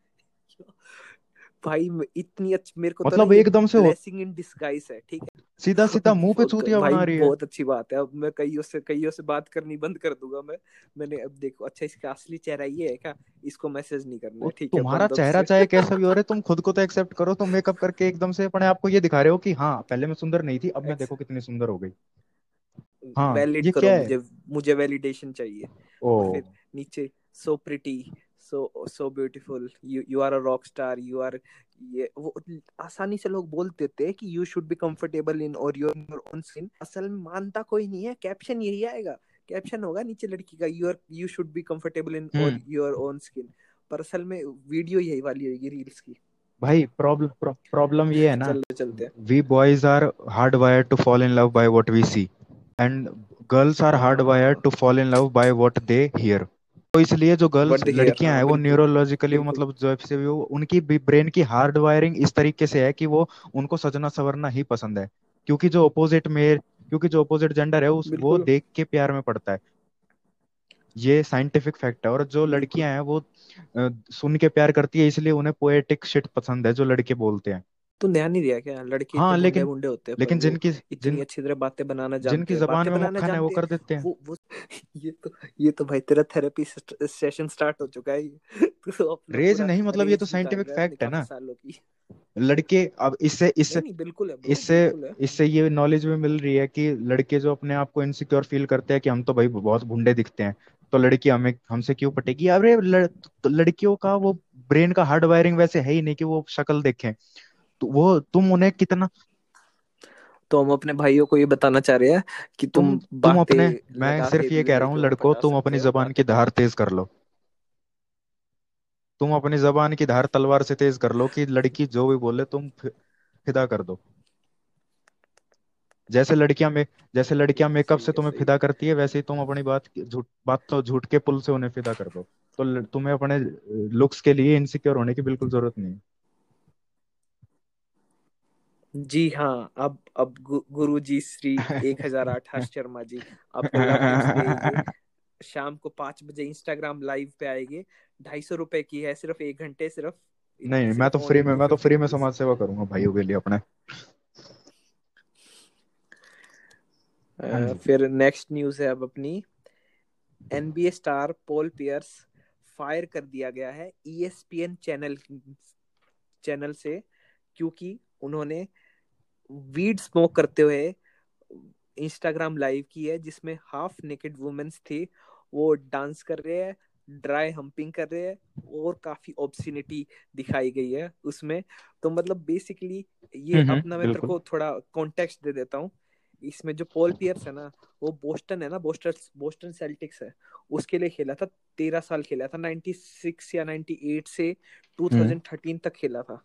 भाई इतनी अच्छी मेरे को तो मतलब एकदम से ब्लेसिंग इन डिस्गाइज है ठीक है? सीधा सीधा मुँह पे चूतिया बना रही है। बहुत अच्छी बात है। अब मैं कईयों से कईयों से बात करनी बंद कर दूँगा मैं। मैंने अब देखो अच्छा इसका असली चेहरा ये है क्या? इसको मैसेज नहीं करना ठीक है? तुम्हारा चेहरा चाहे कैसा भी हो रहा है तुम खुद को तो एक्सेप्ट करो तुम मेकअप करके एकदम से अपने आप को ये दिखा रहे हो कि हाँ पहले मैं सुंदर नहीं थी अब मैं देखो कितनी सुंदर हो गई। हाँ वैलिड करो मुझे मुझे वैलिडेशन चाहिए। और फिर नीचे so pretty so so beautiful you you are a rock star you are ये वो आसानी से लोग बोल देते हैं कि you should be comfortable in और योर योर ओन स्किन असल में मानता कोई नहीं है कैप्शन यही आएगा। कैप्शन होगा नीचे लड़की का you are you should be comfortable in और योर ओन स्किन पर असल में वीडियो यही वाली होगी रील्स की। भाई प्रॉब्लम प्रॉब्लम ये है ना चलते चलते। We boys are hard wired to fall in love by what we see and girls are hard wired to fall in love by what they hear तो इसलिए जो गर्ल्स लड़कियाँ हैं वो न्यूरोलॉजिकली मतलब जो से भी उनकी ब्रेन की हार्ड वायरिंग इस तरीके से है कि वो उनको सजना सवरना ही पसंद है। क्योंकि जो अपोजिट में क्योंकि जो अपोजिट जेंडर है उस वो देख के प्यार में पड़ता है। ये साइंटिफिक फैक्ट है और जो लड़कियाँ हैं वो सुन के प्यार करती है इसलिए उन्हें पोएटिक शिट पसंद है जो लड़के बोलते हैं। तो नया नहीं दिया क्या? लड़के हाँ लेकिन मुंडे होते हैं लेकिन जिनकी जिन, अच्छी तरह बातें बनाना जानते जिनकी जबान में मक्खन है वो कर देते हैं। वो, वो ये तो ये तो भाई तेरा थेरेपी सेशन स्टार्ट हो चुका है। तो रेज नहीं मतलब ये तो साइंटिफिक फैक्ट है ना। लड़के अब इससे इससे बिल्कुल इससे इससे ये नॉलेज भी मिल रही है कि लड़के जो अपने आप को इनसिक्योर फील करते हैं कि हम तो भाई बहुत भुंडे दिखते हैं तो लड़की हमें हमसे क्यों पटेगी? अरे लड़, तो लड़कियों का वो ब्रेन का हार्ड वायरिंग वैसे है ही नहीं कि वो शक्ल देखें। तो वो तुम उन्हें कितना तो हम अपने भाइयों को ये बताना चाह रहे हैं कि तुम तुम, तुम अपने मैं सिर्फ़ ये कह रहा हूँ लड़कों तुम अपनी जबान की धार तेज कर लो। तुम अपनी जबान की धार तलवार से तेज कर लो कि लड़की जो भी बोले तुम फिदा कर दो। जैसे लड़कियाँ में जैसे लड़कियाँ मेकअप से तुम्हें फिदा करती है वैसे ही तुम अपनी बात झूठ बात तो झूठ के पुल से उन्हें फिदा कर दो। तो तुम्हें अपने लुक्स के लिए इनसिक्योर होने की बिल्कुल ज़रूरत नहीं है। जी हाँ अब अब गु, गुरु जी श्री एक हज़ार आठ हर्ष शर्मा जी अब तो शाम को पाँच बजे इंस्टाग्राम लाइव पे आएँगे ढाई सौ रुपए की है सिर्फ़ एक घंटे सिर्फ़ नहीं मैं तो फ्री में मैं तो फ्री में समाज सेवा करूँगा भाइयों के लिए अपने। हाँ फिर नेक्स्ट न्यूज़ है अब अपनी। NBA star Paul Pierce fire कर दिया गया है ईएसपीएन चैनल चैनल से क्योंकि उन्होंने वीड स्मोक करते हुए इंस्टाग्राम लाइव की है जिसमें हाफ़ नेकेड वुमेन्स थी वो डांस कर रहे हैं ड्राई हम्पिंग कर रहे हैं और काफ़ी ऑब्सिनिटी दिखाई गई है उसमें। तो मतलब बेसिकली ये हम्म अपना मैं तेरे को थोड़ा कॉन्टेक्स्ट दे देता हूँ। इसमें जो पॉल पियर्स है ना वो बोस्टन है ना बोस्टन बोस्टन सेल्टिक्स है। उसके लिए खेला था तेरह साल खेला था 96 या 98 से हम्म। 2013 तक खेला था।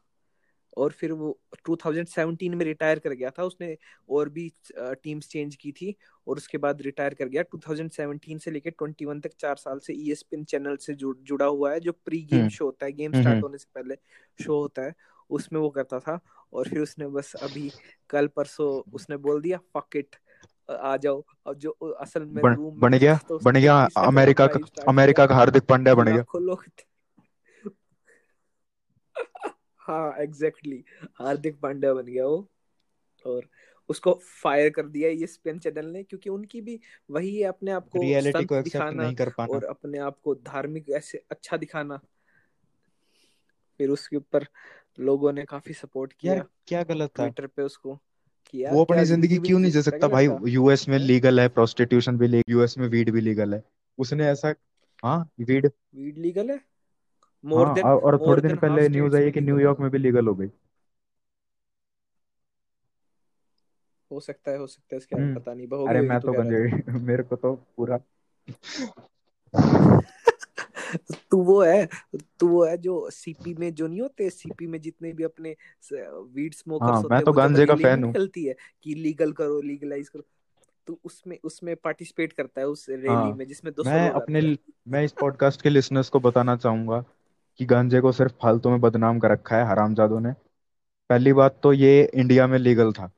और फिर वो 2017 में रिटायर कर गया था उसने और भी टीम्स चेंज की थी और उसके बाद रिटायर कर गया। 2017 से लेकर 21 तक चार साल से E ईएसपीएन चैनल से जुड़ जुड़ा हुआ है जो प्री गेम हम्म। शो होता है गेम हम्म स्टार्ट हम्म। होने से पहले शो होता है उसमें वो करता था और फिर उसने बस अभी कल परसों उसने बोल दिया फक इट आ जाओ। अब जो असल में बन रूम बन गया तो बन गया अमेरिका का अमेरिका का हार्दिक पांड्या बन गया। हाँ एग्जैक्टली exactly. हार्दिक पांड्या बन गया वो और उसको फायर कर दिया ईएसपीएन चैनल ने क्योंकि उनकी भी वही है अपने आप को रियलिटी को एक्सेप्ट दिखाना नहीं कर पाना। और अपने आप को धार्मिक ऐसे अच्छा दिखाना। फिर उसके ऊपर लोगों ने काफ़ी सपोर्ट यार किया। क्या गलत था? ट्विटर पे उसको कि यार वो अपनी ज़िंदगी क्यों नहीं जी सकता? भाई यूएस में लीगल है प्रोस्टिट्यूशन भी लीगल यूएस में वीड भी लीगल है। उसने ऐसा हाँ वीड वीड लीगल है? मोर हाँ देन और और मोर थोड़े दिन देन हाफ़ पहले न्यूज़ स्टेट्स आई में है कि लीगल न्यूयॉर्क में भी लीगल हो गई। हो सकता है हो सकता है इसके बारे में हम्म पता नहीं होगी अरे होगी मैं तो तो कह रहा गंजे मेरे को तो पूरा तू वो है तू वो है जो सीपी में जो नहीं होते सीपी में जितने भी अपने वीड हाँ स्मोकर्स होते मैं हैं तो वो जब गांजे का रैली फ़ैन हूँ। निकलती है कि लीगल करो लीगलाइज करो। तो उसमें उसमें पार्टिसिपेट करता है उस रैली हाँ में जिसमें 200 मैं लोग अपने आते हैं मैं इस पॉडकास्ट के लिसनर्स को बताना चाहूँगा। कि गांजे को सिर्फ़ फालतू में बदनाम कर रखा है हरामजादों ने। पहली बात तो ये इंडिया में लीगल था।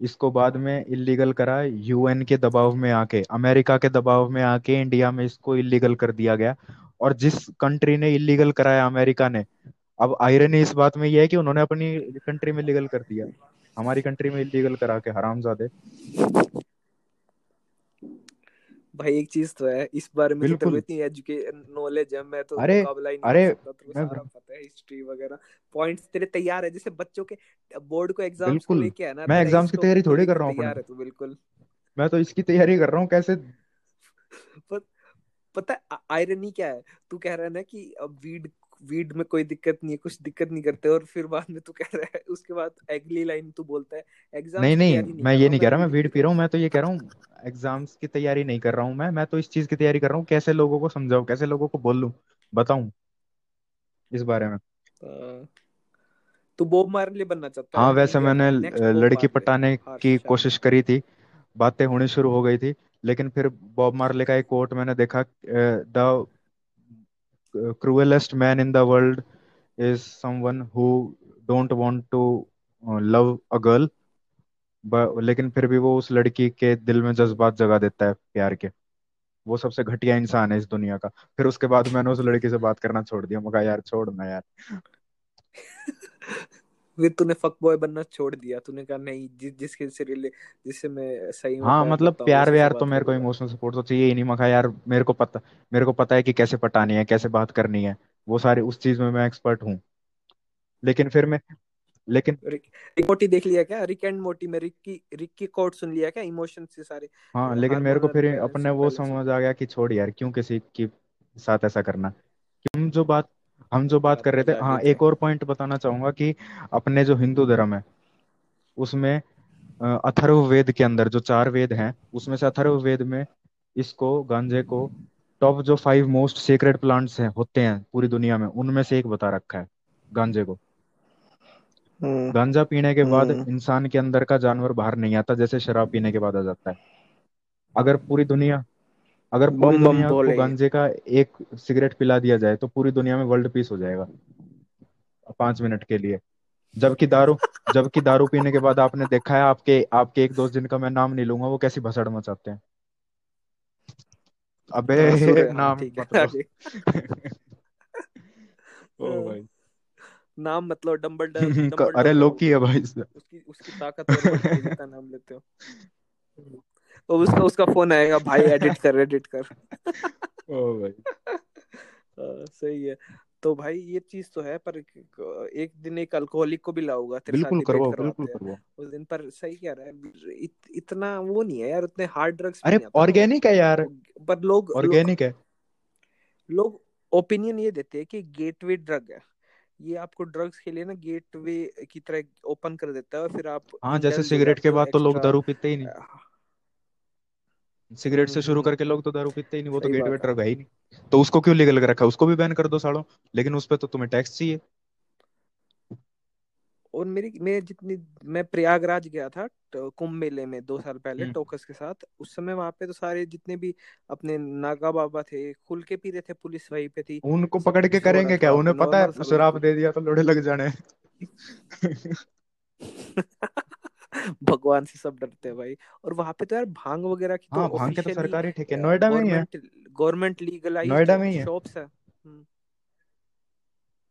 इसको बाद में इलीगल करा यूएन के दबाव में आके, अमेरिका के दबाव में आके इंडिया में इसको इलीगल कर दिया गया। और जिस कंट्री ने इलीगल कराया अमेरिका ने, अब आयरनी इस बात में यह है कि उन्होंने अपनी कंट्री में लीगल कर दिया। हमारी कंट्री में इलीगल करा के हरामजादे। भाई एक चीज़ तो है इस बारे में तो तेरे इतनी एजुकेशन नॉलेज है मैं तो अरे ही नहीं अरे मैं पता है हिस्ट्री वगैरह। पॉइंट्स तेरे तैयार है जैसे बच्चों के बोर्ड को एग्ज़ाम को लेके है ना मैं एग्ज़ाम्स की तैयारी थोड़ी कर रहा हूँ तैयार है तू बिल्कुल। मैं तो इसकी तैयारी कर रहा हूँ कैसे? पता है आयरनी क्या है? तू कह रहा है ना कि अब वीड वीड में कोई दिक्कत नहीं है कुछ दिक्कत नहीं करते और फिर बाद में तू कह रहा है उसके बाद अगली लाइन तू बोलता है एग्ज़ाम्स नहीं नहीं नहीं मैं ये नहीं कह रहा मैं वीड पी रहा हूँ मैं तो ये कह रहा हूँ एग्ज़ाम्स की तैयारी नहीं कर रहा हूँ मैं मैं तो इस चीज़ की तैयारी कर रहा हूँ कैसे लोगों को समझाऊं कैसे लोगों को बोलूँ बताऊँ इस बारे में। हाँ, तू बॉब मार्ले बनना चाहता हाँ है वैसे मैंने लड़की पटाने की कोशिश करी थी बातें होनी शुरू हो गई थी लेकिन फिर बॉब मार्ले का एक कोट मैंने देखा the cruellest the world is someone who don't want to uh, love love a girl लेकिन फिर भी वो उस लड़की के दिल में जज्बात जगा देता है प्यार के। वो सबसे घटिया इंसान है इस दुनिया का। फिर उसके बाद मैंने उस लड़की से बात करना छोड़ दिया। मैं कहा यार छोड़ ना यार। फिर तूने फक बॉय बनना छोड़ दिया। तूने कहा नहीं जिस जिसके से रिले जिससे मैं सही हाँ मतलब प्यार व्यार तो मेरे को इमोशनल सपोर्ट तो चाहिए ही नहीं। मैं यार मेरे को पता मेरे को पता है कि कैसे पटानी है कैसे बात करनी है। वो सारी उस चीज़ में मैं एक्सपर्ट हूँ। लेकिन फिर मैं लेकिन रिक मोटी देख लिया क्या? रिक एंड मोटी में रिक की रिक की कोट सुन लिया क्या? इमोशन से सारे हाँ लेकिन मेरे को फिर अपने वो समझ आ गया कि छोड़ यार क्यों किसी के साथ ऐसा करना? कि हम जो बात हम जो बात कर रहे थे हाँ एक और पॉइंट बताना चाहूँगा कि अपने जो हिंदू धर्म है उसमें अथर्व अथर्ववेद के अंदर जो चार वेद हैं उसमें से अथर्ववेद में इसको गांजे को टॉप जो फाइव मोस्ट सीक्रेट प्लांट्स हैं होते हैं पूरी दुनिया में उनमें से एक बता रखा है गांजे को। हम्म। गांजा पीने के बाद हम्म। इंसान के अंदर का जानवर बाहर नहीं आता जैसे शराब पीने के बाद आ जाता है। अगर पूरी दुनिया अगर पूरी बम बम दुनिया को बोले गांजे का एक सिगरेट पिला दिया जाए तो पूरी दुनिया में वर्ल्ड पीस हो जाएगा। पाँच मिनट के लिए। जबकि दारू जबकि दारू पीने के बाद आपने देखा है आपके आपके एक दोस्त जिनका मैं नाम नहीं लूँगा वो कैसी भसड़ मचाते हैं। अबे हाँ नाम ओ हाँ, भाई। नाम मतलब क- डम्बल अरे लोकी है भाई उसकी उसकी ताकत और जितना नाम लेते हो। और उसका उसका फ़ोन आएगा भाई एडिट कर एडिट कर. ओ भाई। हाँ, सही है। तो भाई ये चीज़ तो है पर एक दिन एक अल्कोहलिक को भी लाऊँगा तेरे साथ बिल्कुल करवाओ बिल्कुल हैं। करवाओ। उस दिन पर सही कह रहा है इत, इतना वो नहीं है यार उतने हार्ड ड्रग्स अरे ऑर्गेनिक है यार। पर लोग ऑर्गेनिक है। लोग ओपिनियन ये देते हैं कि गेटवे ड्रग है। ये आपको ड्रग्स के लिए ना गेटवे की तरह ओपन कर देता है और फिर आप हाँ जैसे सिगरेट के बाद तो लोग दारू पीते ही नहीं। सिगरेट से हम्म शुरू हम्म करके लोग तो दारू पीते ही नहीं वो तो गेटवे बात है। ड्रग है ही नहीं। तो उसको क्यों लीगल कर रखा उसको भी बैन कर दो सालों लेकिन उस पे तो तुम्हें टैक्स चाहिए। और मेरी मैं जितनी मैं प्रयागराज गया था ट- कुंभ मेले में दो साल पहले हम्म। टोकस के साथ उस समय वहाँ पे तो सारे जितने भी अपने नागा बाबा थे खुल के पी रहे थे पुलिस वहीं पे थी। उनको पकड़ के करेंगे क्या? उन्हें पता है? शराब दे दिया तो लोड़े लग जाने। भगवान से सब डरते हैं भाई। और वहाँ पे तो यार भाँग वगैरह की तो हाँ भाँग के तो सरकारी ठेके नोएडा में ही है। गवर्नमेंट लीगलाइज्ड नोएडा में ही है। शॉप्स है। हम्म।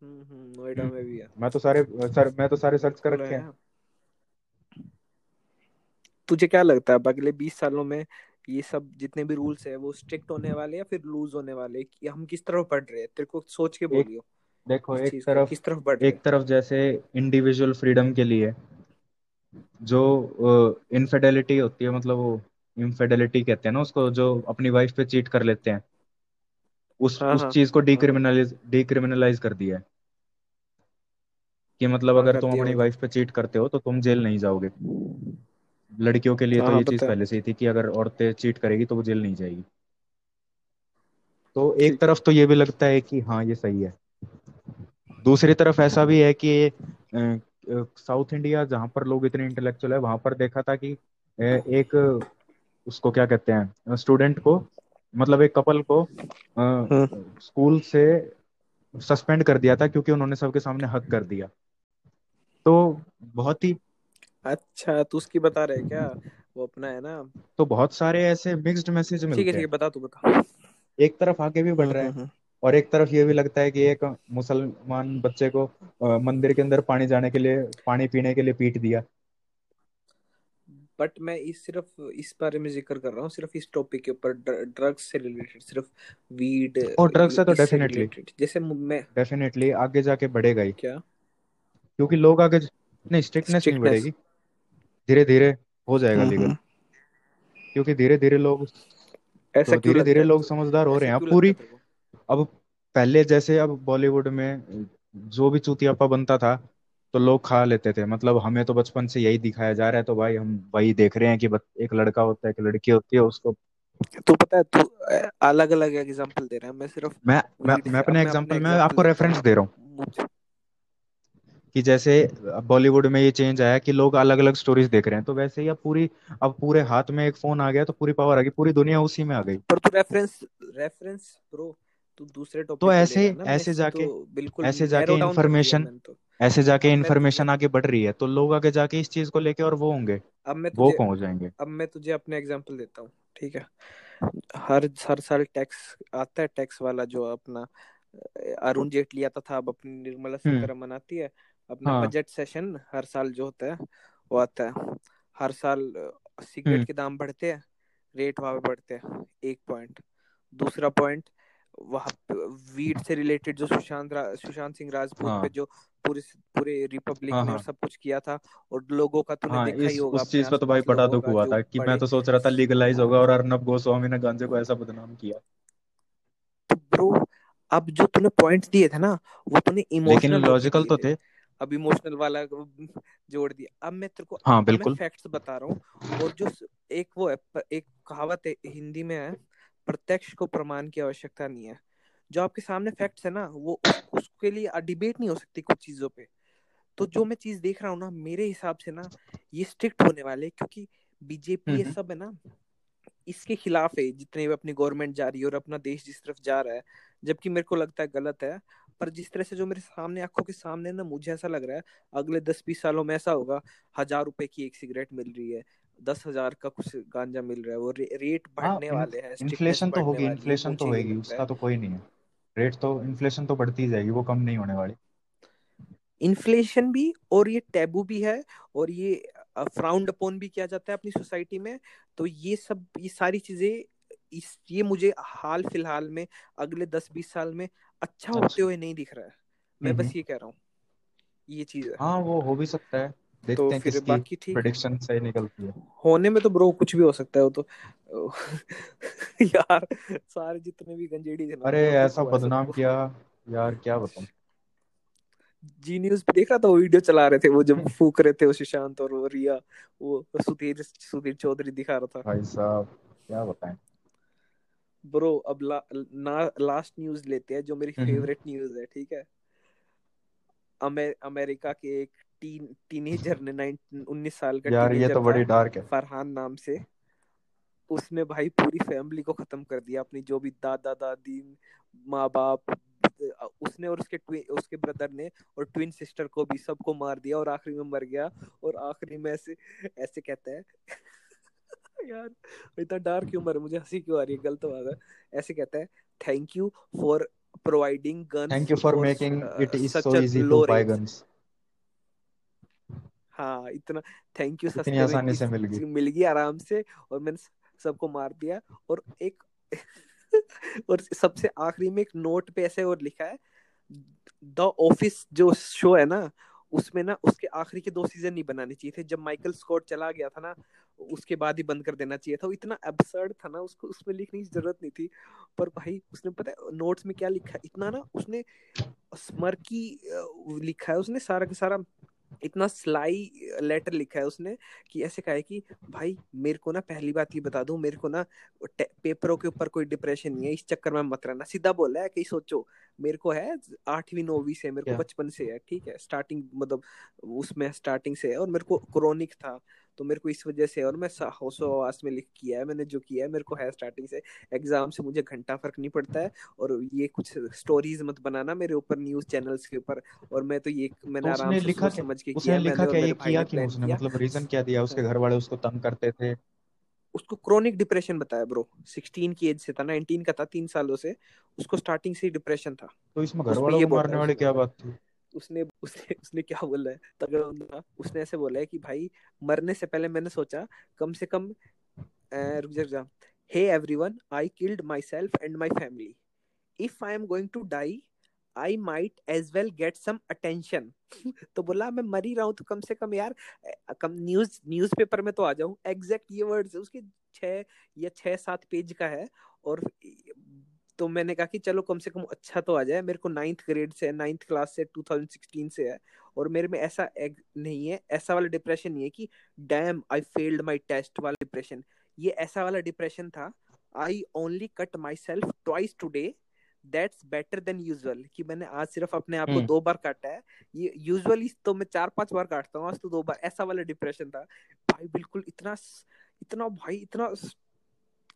हम्म हम्म, नोएडा में भी है। मैं तो सारे सर मैं तो सारे सर्च कर रखे हैं। तुझे क्या लगता है अगले बीस सालों में ये सब जितने भी रूल्स है वो स्ट्रिक्ट होने वाले या फिर लूज होने वाले? कि हम किस तरफ़ बढ़ रहे हैं? तेरे को सोच के बोलियो। देखो एक तरफ़ किस तरफ़ बढ़ एक तरफ़ जैसे इंडिविजुअल फ्रीडम के लिए जो इनफिडेलिटी होती है मतलब वो इनफिडेलिटी कहते हैं ना उसको जो अपनी वाइफ पे चीट कर लेते हैं। उस हाँ उस हाँ। चीज़ को हाँ। हाँ डिक्रिमिनलाइज डिक्रिमिनलाइज कर दिया है। कि मतलब हाँ अगर तुम अपनी वाइफ पे चीट करते हो तो तुम जेल नहीं जाओगे। लड़कियों के लिए तो ये चीज़ पहले से ही थी कि अगर औरतें चीट करेगी तो वो जेल नहीं जाएगी। तो एक तरफ़ तो ये भी लगता है कि हाँ ये सही है। दूसरी तरफ़ ऐसा भी है कि साउथ इंडिया जहाँ पर लोग इतने इंटेलेक्चुअल है वहाँ पर देखा था कि एक उसको क्या कहते हैं स्टूडेंट को मतलब एक कपल को स्कूल से सस्पेंड कर दिया था क्योंकि उन्होंने सबके सामने हक कर दिया। तो बहुत ही अच्छा तू उसकी बता रहे क्या? वो अपना है ना? तो बहुत सारे ऐसे मिक्स्ड मैसेज ठीक है मिलते ठीक है हैं। बता तू बता। एक तरफ़ आगे भी बढ़ हम्म रहा है हम्म और एक तरफ़ ये भी लगता है कि एक मुसलमान बच्चे को मंदिर के अंदर पानी जाने के लिए पानी पीने के लिए पीट दिया। बट मैं इस सिर्फ़ इस बारे में ज़िक्र कर रहा हूँ सिर्फ़ इस टॉपिक के ऊपर ड्रग्स से रिलेटेड सिर्फ़ वीड और ड्रग्स से तो डेफिनेटली जैसे मैं डेफिनेटली आगे जाके बढ़ेगा ही। क्या? क्योंकि लोग आगे नहीं स्ट्रिक्टनेस नहीं बढ़ेगी। धीरे धीरे हो जाएगा हम्म लीगल हम्म। क्योंकि धीरे धीरे लोग ऐसा तो धीरे धीरे लोग समझदार हो रहे हैं। पूरी है? अब पहले जैसे अब बॉलीवुड में जो भी चूतियापा बनता था तो लोग खा लेते थे। मतलब हमें तो बचपन से यही दिखाया जा रहा है तो भाई हम वही देख रहे हैं कि एक लड़का होता है एक लड़की होती है उसको तू पता है तू अलग अलग एग्जांपल दे रहा है। मैं सिर्फ़ मैं मैं मैं अब अपने एग्जांपल में आपको लेता रेफरेंस दे रहा हूँ। मुझे। कि जैसे बॉलीवुड में ये चेंज आया कि लोग अलग अलग स्टोरीज देख रहे हैं तो वैसे ही अब पूरी अब पूरे हाथ में एक फ़ोन आ गया तो पूरी पावर आ गई पूरी दुनिया उसी में आ गई। पर तू रेफरेंस रेफरेंस ब्रो तू दूसरे तो टॉपिक ले ऐसे ऐसे जाके तो बिल्कुल ऐसे जाके मैंने तो। ऐसे जाके इंफॉर्मेशन आगे बढ़ रही है तो लोग आगे जाके इस चीज़ को लेके और वो होंगे अब मैं वो हो जाएँगे? अब मैं तुझे अपने एग्जांपल देता हूँ ठीक है? हर हर साल टैक्स आता है टैक्स वाला जो अपना अरुण जेटली आता था अब अपनी निर्मला हम्म। सीतारमन आती है अपना हाँ। बजट सेशन हर साल जो होता है वो आता है। हर साल सिगरेट हम्म। के दाम बढ़ते हैं रेट वहाँ बढ़ते हैं एक पॉइंट दूसरा पॉइंट वहाँ वीड से रिलेटेड जो सुशांत सुशांत सिंह राजपूत हाँ. पे हाँ जो पूरे पूरे रिपब्लिक हाँ ने हाँ। सब कुछ किया था और लोगों का तूने हाँ देखा ही होगा उस चीज़ पे तो भाई पटादुक का हुआ था कि मैं तो सोच रहा था लीगलाइज होगा और अर्नब गोस्वामी ने गांजे को ऐसा बदनाम किया। तो ब्रो अब जो तूने पॉइंट्स दिए थे ना वो तूने इमोशनल लॉजिकल तो थे। थे। अब इमोशनल वाला जोड़ दिया। अब मैं तेरे को हाँ बिल्कुल। फैक्ट्स बता रहा हूँ और जो एक वो है एक कहावत है हिंदी में है प्रत्यक्ष को प्रमाण की आवश्यकता नहीं है। जो आपके सामने फैक्ट्स है ना वो उसके लिए डिबेट नहीं हो सकती कुछ चीज़ों पे। तो जो मैं चीज़ देख रहा हूँ ना मेरे हिसाब से ना ये स्ट्रिक्ट होने वाले क्योंकि बीजेपी ये हम्म। सब है ना इसके खिलाफ है जितने भी अपनी गवर्नमेंट जा रही है और अपना देश जिस तरफ़ जा रहा है। जबकि मेरे को लगता है गलत है पर जिस तरह से जो मेरे सामने आँखों के सामने ना मुझे ऐसा लग रहा है अगले दस बीस सालों में ऐसा होगा हज़ार रुपए की एक सिगरेट मिल रही है दस हज़ार का कुछ गांजा मिल रहा है वो रे, रेट हाँ बढ़ने वाले हैं इन्फ्लेशन तो होगी इन्फ्लेशन तो होगी उसका तो कोई नहीं है। रेट तो इन्फ्लेशन तो बढ़ती जाएगी वो कम नहीं होने वाली। इन्फ्लेशन भी और ये टैबू भी है और ये फ्राउंड अपॉन भी किया जाता है अपनी सोसाइटी में तो ये सब ये सारी चीज़ें इस ये मुझे हाल फ़िलहाल में अगले दस बीस साल में अच्छा होते अच्छा। हुए नहीं दिख रहा है। मैं हम्म बस हम्म। ये कह रहा हूँ ये चीज़ है। हाँ वो हो भी सकता है। तो हैं फिर बाकी ठीक है। प्रेडिक्शन सही निकलती है। होने में तो ब्रो कुछ भी हो सकता है वो तो। यार सारे जितने भी गंजेड़ी थे अरे ऐसा बदनाम किया। यार क्या बताऊँ? जी न्यूज़ पे देख था वो वीडियो चला रहे थे वो जब फूक रहे थे वो सुशांत और वो रिया वो सुधीर सुधीर चौधरी दिखा रहा था। भाई साहब क्या बताएँ? ब्रो अब ला, ना लास्ट न्यूज़ लेते हैं जो मेरी हम्म। हम्म। फेवरेट न्यूज़ है ठीक है? अमे, अमेरिका के एक टीन टीनेजर ने 19 19 साल का यार ये तो बड़ी डार्क है। फरहान नाम से। उसने भाई पूरी फैमिली को खत्म कर दिया अपनी जो भी दादा दादी माँ बाप उसने और उसके उसके ब्रदर ने और ट्विन सिस्टर को भी सबको मार दिया और आखिरी में मर गया। और आखिरी में ऐसे ऐसे कहता है। यार इतना डार्क ह्यूमर मुझे हँसी क्यों आ रही है? गलत बात है। ऐसे कहता है thank you for providing thank you for making it is so easy to buy guns हाँ इतना थैंक यू इतनी सस्ते आसानी से मिल गई। मिल गई आराम से और मैंने सबको मार दिया और एक और सबसे आखिरी में एक नोट पे ऐसे और लिखा है द ऑफ़िस जो शो है ना उसमें ना उसके आखिरी के दो सीज़न नहीं बनाने चाहिए थे। जब माइकल स्कॉट चला गया था ना उसके बाद ही बंद कर देना चाहिए था। वो इतना एब्सर्ड था ना उसको उसमें लिखने की ज़रूरत नहीं थी। पर भाई उसने पता है नोट्स में क्या लिखा इतना ना उसने स्मर्की लिखा है उसने सारा का सारा इतना स्लाई लेटर लिखा है उसने कि ऐसे कहा है कि भाई मेरे को ना पहली बात ये बता दूँ मेरे को ना पेपरों के ऊपर कोई डिप्रेशन नहीं है इस चक्कर में मत रहना। सीधा बोला है कि सोचो मेरे को है आठवीं नौवीं से मेरे को बचपन से है ठीक है स्टार्टिंग मतलब उसमें स्टार्टिंग से है और मेरे को क्रोनिक था तो मेरे को इस वजह से और मैं होशोवास में लिख किया है मैंने जो किया है मेरे को है स्टार्टिंग से एग्ज़ाम से मुझे घंटा फ़र्क नहीं पड़ता है और ये कुछ स्टोरीज मत बनाना मेरे ऊपर न्यूज़ चैनल्स के ऊपर और मैं तो ये मैंने तो आराम से लिखा समझ के किया लिखा क्या? ये किया क्यों उसने? मतलब रीजन क्या दिया? उसके। घर वाले उसको तंग करते थे। उसको क्रोनिक डिप्रेशन बताया ब्रो 16 की एज से था 19 का था तीन सालों से उसको स्टार्टिंग से ही डिप्रेशन था। तो इसमें घर वालों को मारने वाली क्या बात थी? उसने उसने उसने क्या बोला है? तगड़ा बंदा उसने ऐसे बोला है कि भाई, मरने से पहले मैंने सोचा, कम से कम रुक जा hey everyone I killed myself and my family if I am going to die I might as well get some attention तो बोला, मैं मर ही रहा हूँ तो कम से कम यार कम न्यूज़ न्यूज़पेपर में तो आ जाऊँ। एग्जैक्ट ये वर्ड्स उसके छह या छह सात पेज का है। और तो मैंने कहा कि चलो कम से कम अच्छा तो आ जाए मेरे को नाइन्थ ग्रेड से नाइन्थ क्लास से 2016 से है और मेरे में ऐसा एग नहीं है ऐसा वाला डिप्रेशन नहीं है कि damn I failed my test वाला डिप्रेशन ये ऐसा वाला डिप्रेशन था I only cut myself twice today that's better than usual कि मैंने आज सिर्फ़ अपने आप को हम्म। दो बार काटा है। ये यूजुअली तो मैं चार पाँच बार काटता हूँ आज तो दो बार। ऐसा वाला डिप्रेशन था। भाई बिल्कुल इतना इतना भाई इतना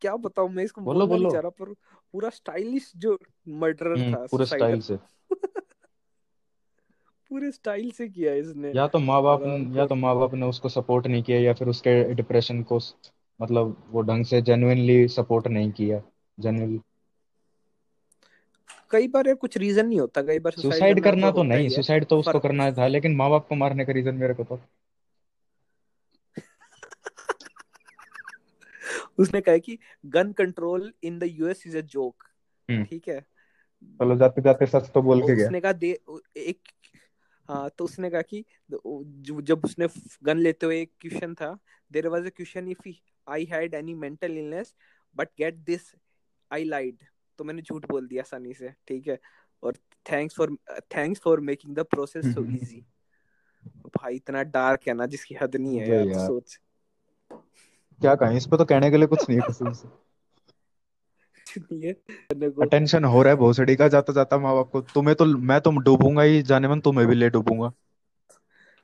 क्या बताऊँ मैं इसको बोलो बोलो। चाह रहा पर पूरा स्टाइलिश जो मर्डरर हम्म था पूरे स्टाइल से। पूरे स्टाइल से किया इसने। या तो माँ बाप आराम या तो माँ बाप ने उसको सपोर्ट नहीं किया या फिर उसके डिप्रेशन को मतलब वो ढंग से जेन्युइनली सपोर्ट नहीं किया जेन्युइनली कई बार यार कुछ रीजन नहीं होता कई बार सुसाइड करना तो नहीं सुसाइड तो उसको करना था लेकिन माँ बाप को मारने का रीजन मेरे को तो उसने कहा कि gun control in the US is a joke ठीक है? चलो जाते जाते सच तो बोल के गया। उसने कहा दे एक हाँ तो उसने कहा कि जब उसने गन लेते हुए एक क्वेश्चन था there was a question if I had any mental illness but get this I lied तो मैंने झूठ बोल दिया आसानी से ठीक है? और thanks for thanks for making the process so easy भाई इतना डार्क है ना जिसकी हद नहीं है यार तो यार। सोच। क्या कहें? इस पे तो कहने के लिए कुछ नहीं है से। अटेंशन हो रहा है भोसड़ी का जाता जाता माँ बाप को। तुम्हें तो मैं तो डूबूँगा ही जाने मन तुम्हें भी ले डूबूँगा।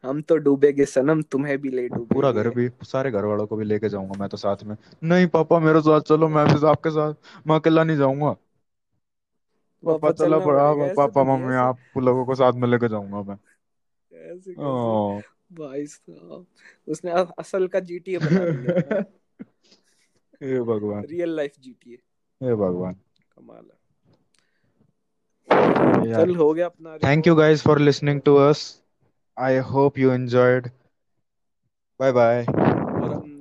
हम तो डूबेगे सनम तुम्हें भी ले पूरा घर भी सारे घर वालों को भी लेके जाऊँगा मैं तो साथ में। नहीं पापा मेरे साथ चलो मैं भी आपके साथ मैं अकेला नहीं जाऊँगा। पापा चला पड़ा पापा तो मम्मी आप लोगों को साथ में लेके जाऊँगा मैं। भाई साहब उसने असल का जीटीए बना दिया हाँ? हे भगवान। रियल लाइफ जीटीए हे भगवान। कमाल है। चल हो गया अपना thank you guys for listening to us I hope you enjoyed bye bye और हम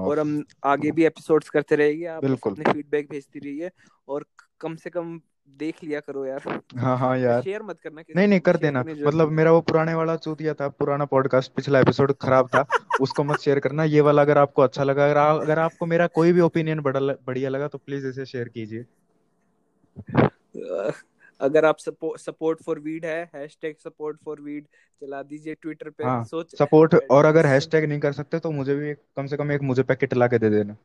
और हम आगे भी एपिसोड्स करते रहेंगे आप बिल्कुल। अपने फीडबैक भेजती रहिए। और कम से कम देख लिया करो यार। हाँ हाँ यार। शेयर मत करना नहीं नहीं कर देना। मतलब मेरा वो पुराने वाला चूतिया था पुराना पॉडकास्ट पिछला एपिसोड खराब था उसको मत शेयर करना। ये वाला अगर आपको अच्छा लगा अगर, आ, अगर आपको मेरा कोई भी ओपिनियन बढ़िया लगा तो प्लीज़ इसे शेयर कीजिए। अगर आप सपोर्ट फॉर वीड है हैशटैग सपोर्ट फॉर वीड चला दीजिए ट्विटर पे हाँ सोच सपोर्ट और अगर हैशटैग नहीं कर सकते तो मुझे भी एक, कम से कम एक मुझे पैकेट ला के दे देना।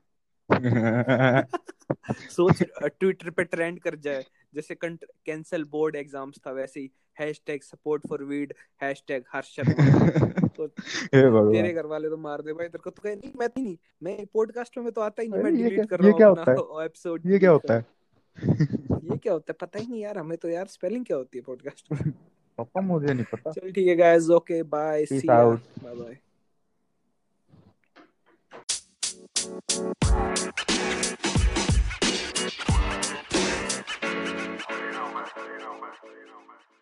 सोच ट्विटर पे ट्रेंड कर जाए। जैसे कैंसल बोर्ड एग्ज़ाम्स था वैसे ही। Hashtag support for weed hashtag Harsh Sharma. तो तेरे घर वाले तो मार दे भाई तेरे को तो कहे नहीं मैं नहीं। मैं पॉडकास्ट में तो आता ही नहीं मैं डिलीट कर रहा हूँ अपना एपिसोड ये क्या होता है? ये क्या होता है? पता ही नहीं यार हमें तो यार स्पेलिंग क्या होती है पॉडकास्ट पापा मुझे नहीं पता। चल ठीक है guys okay bye see out bye bye You for you, no man.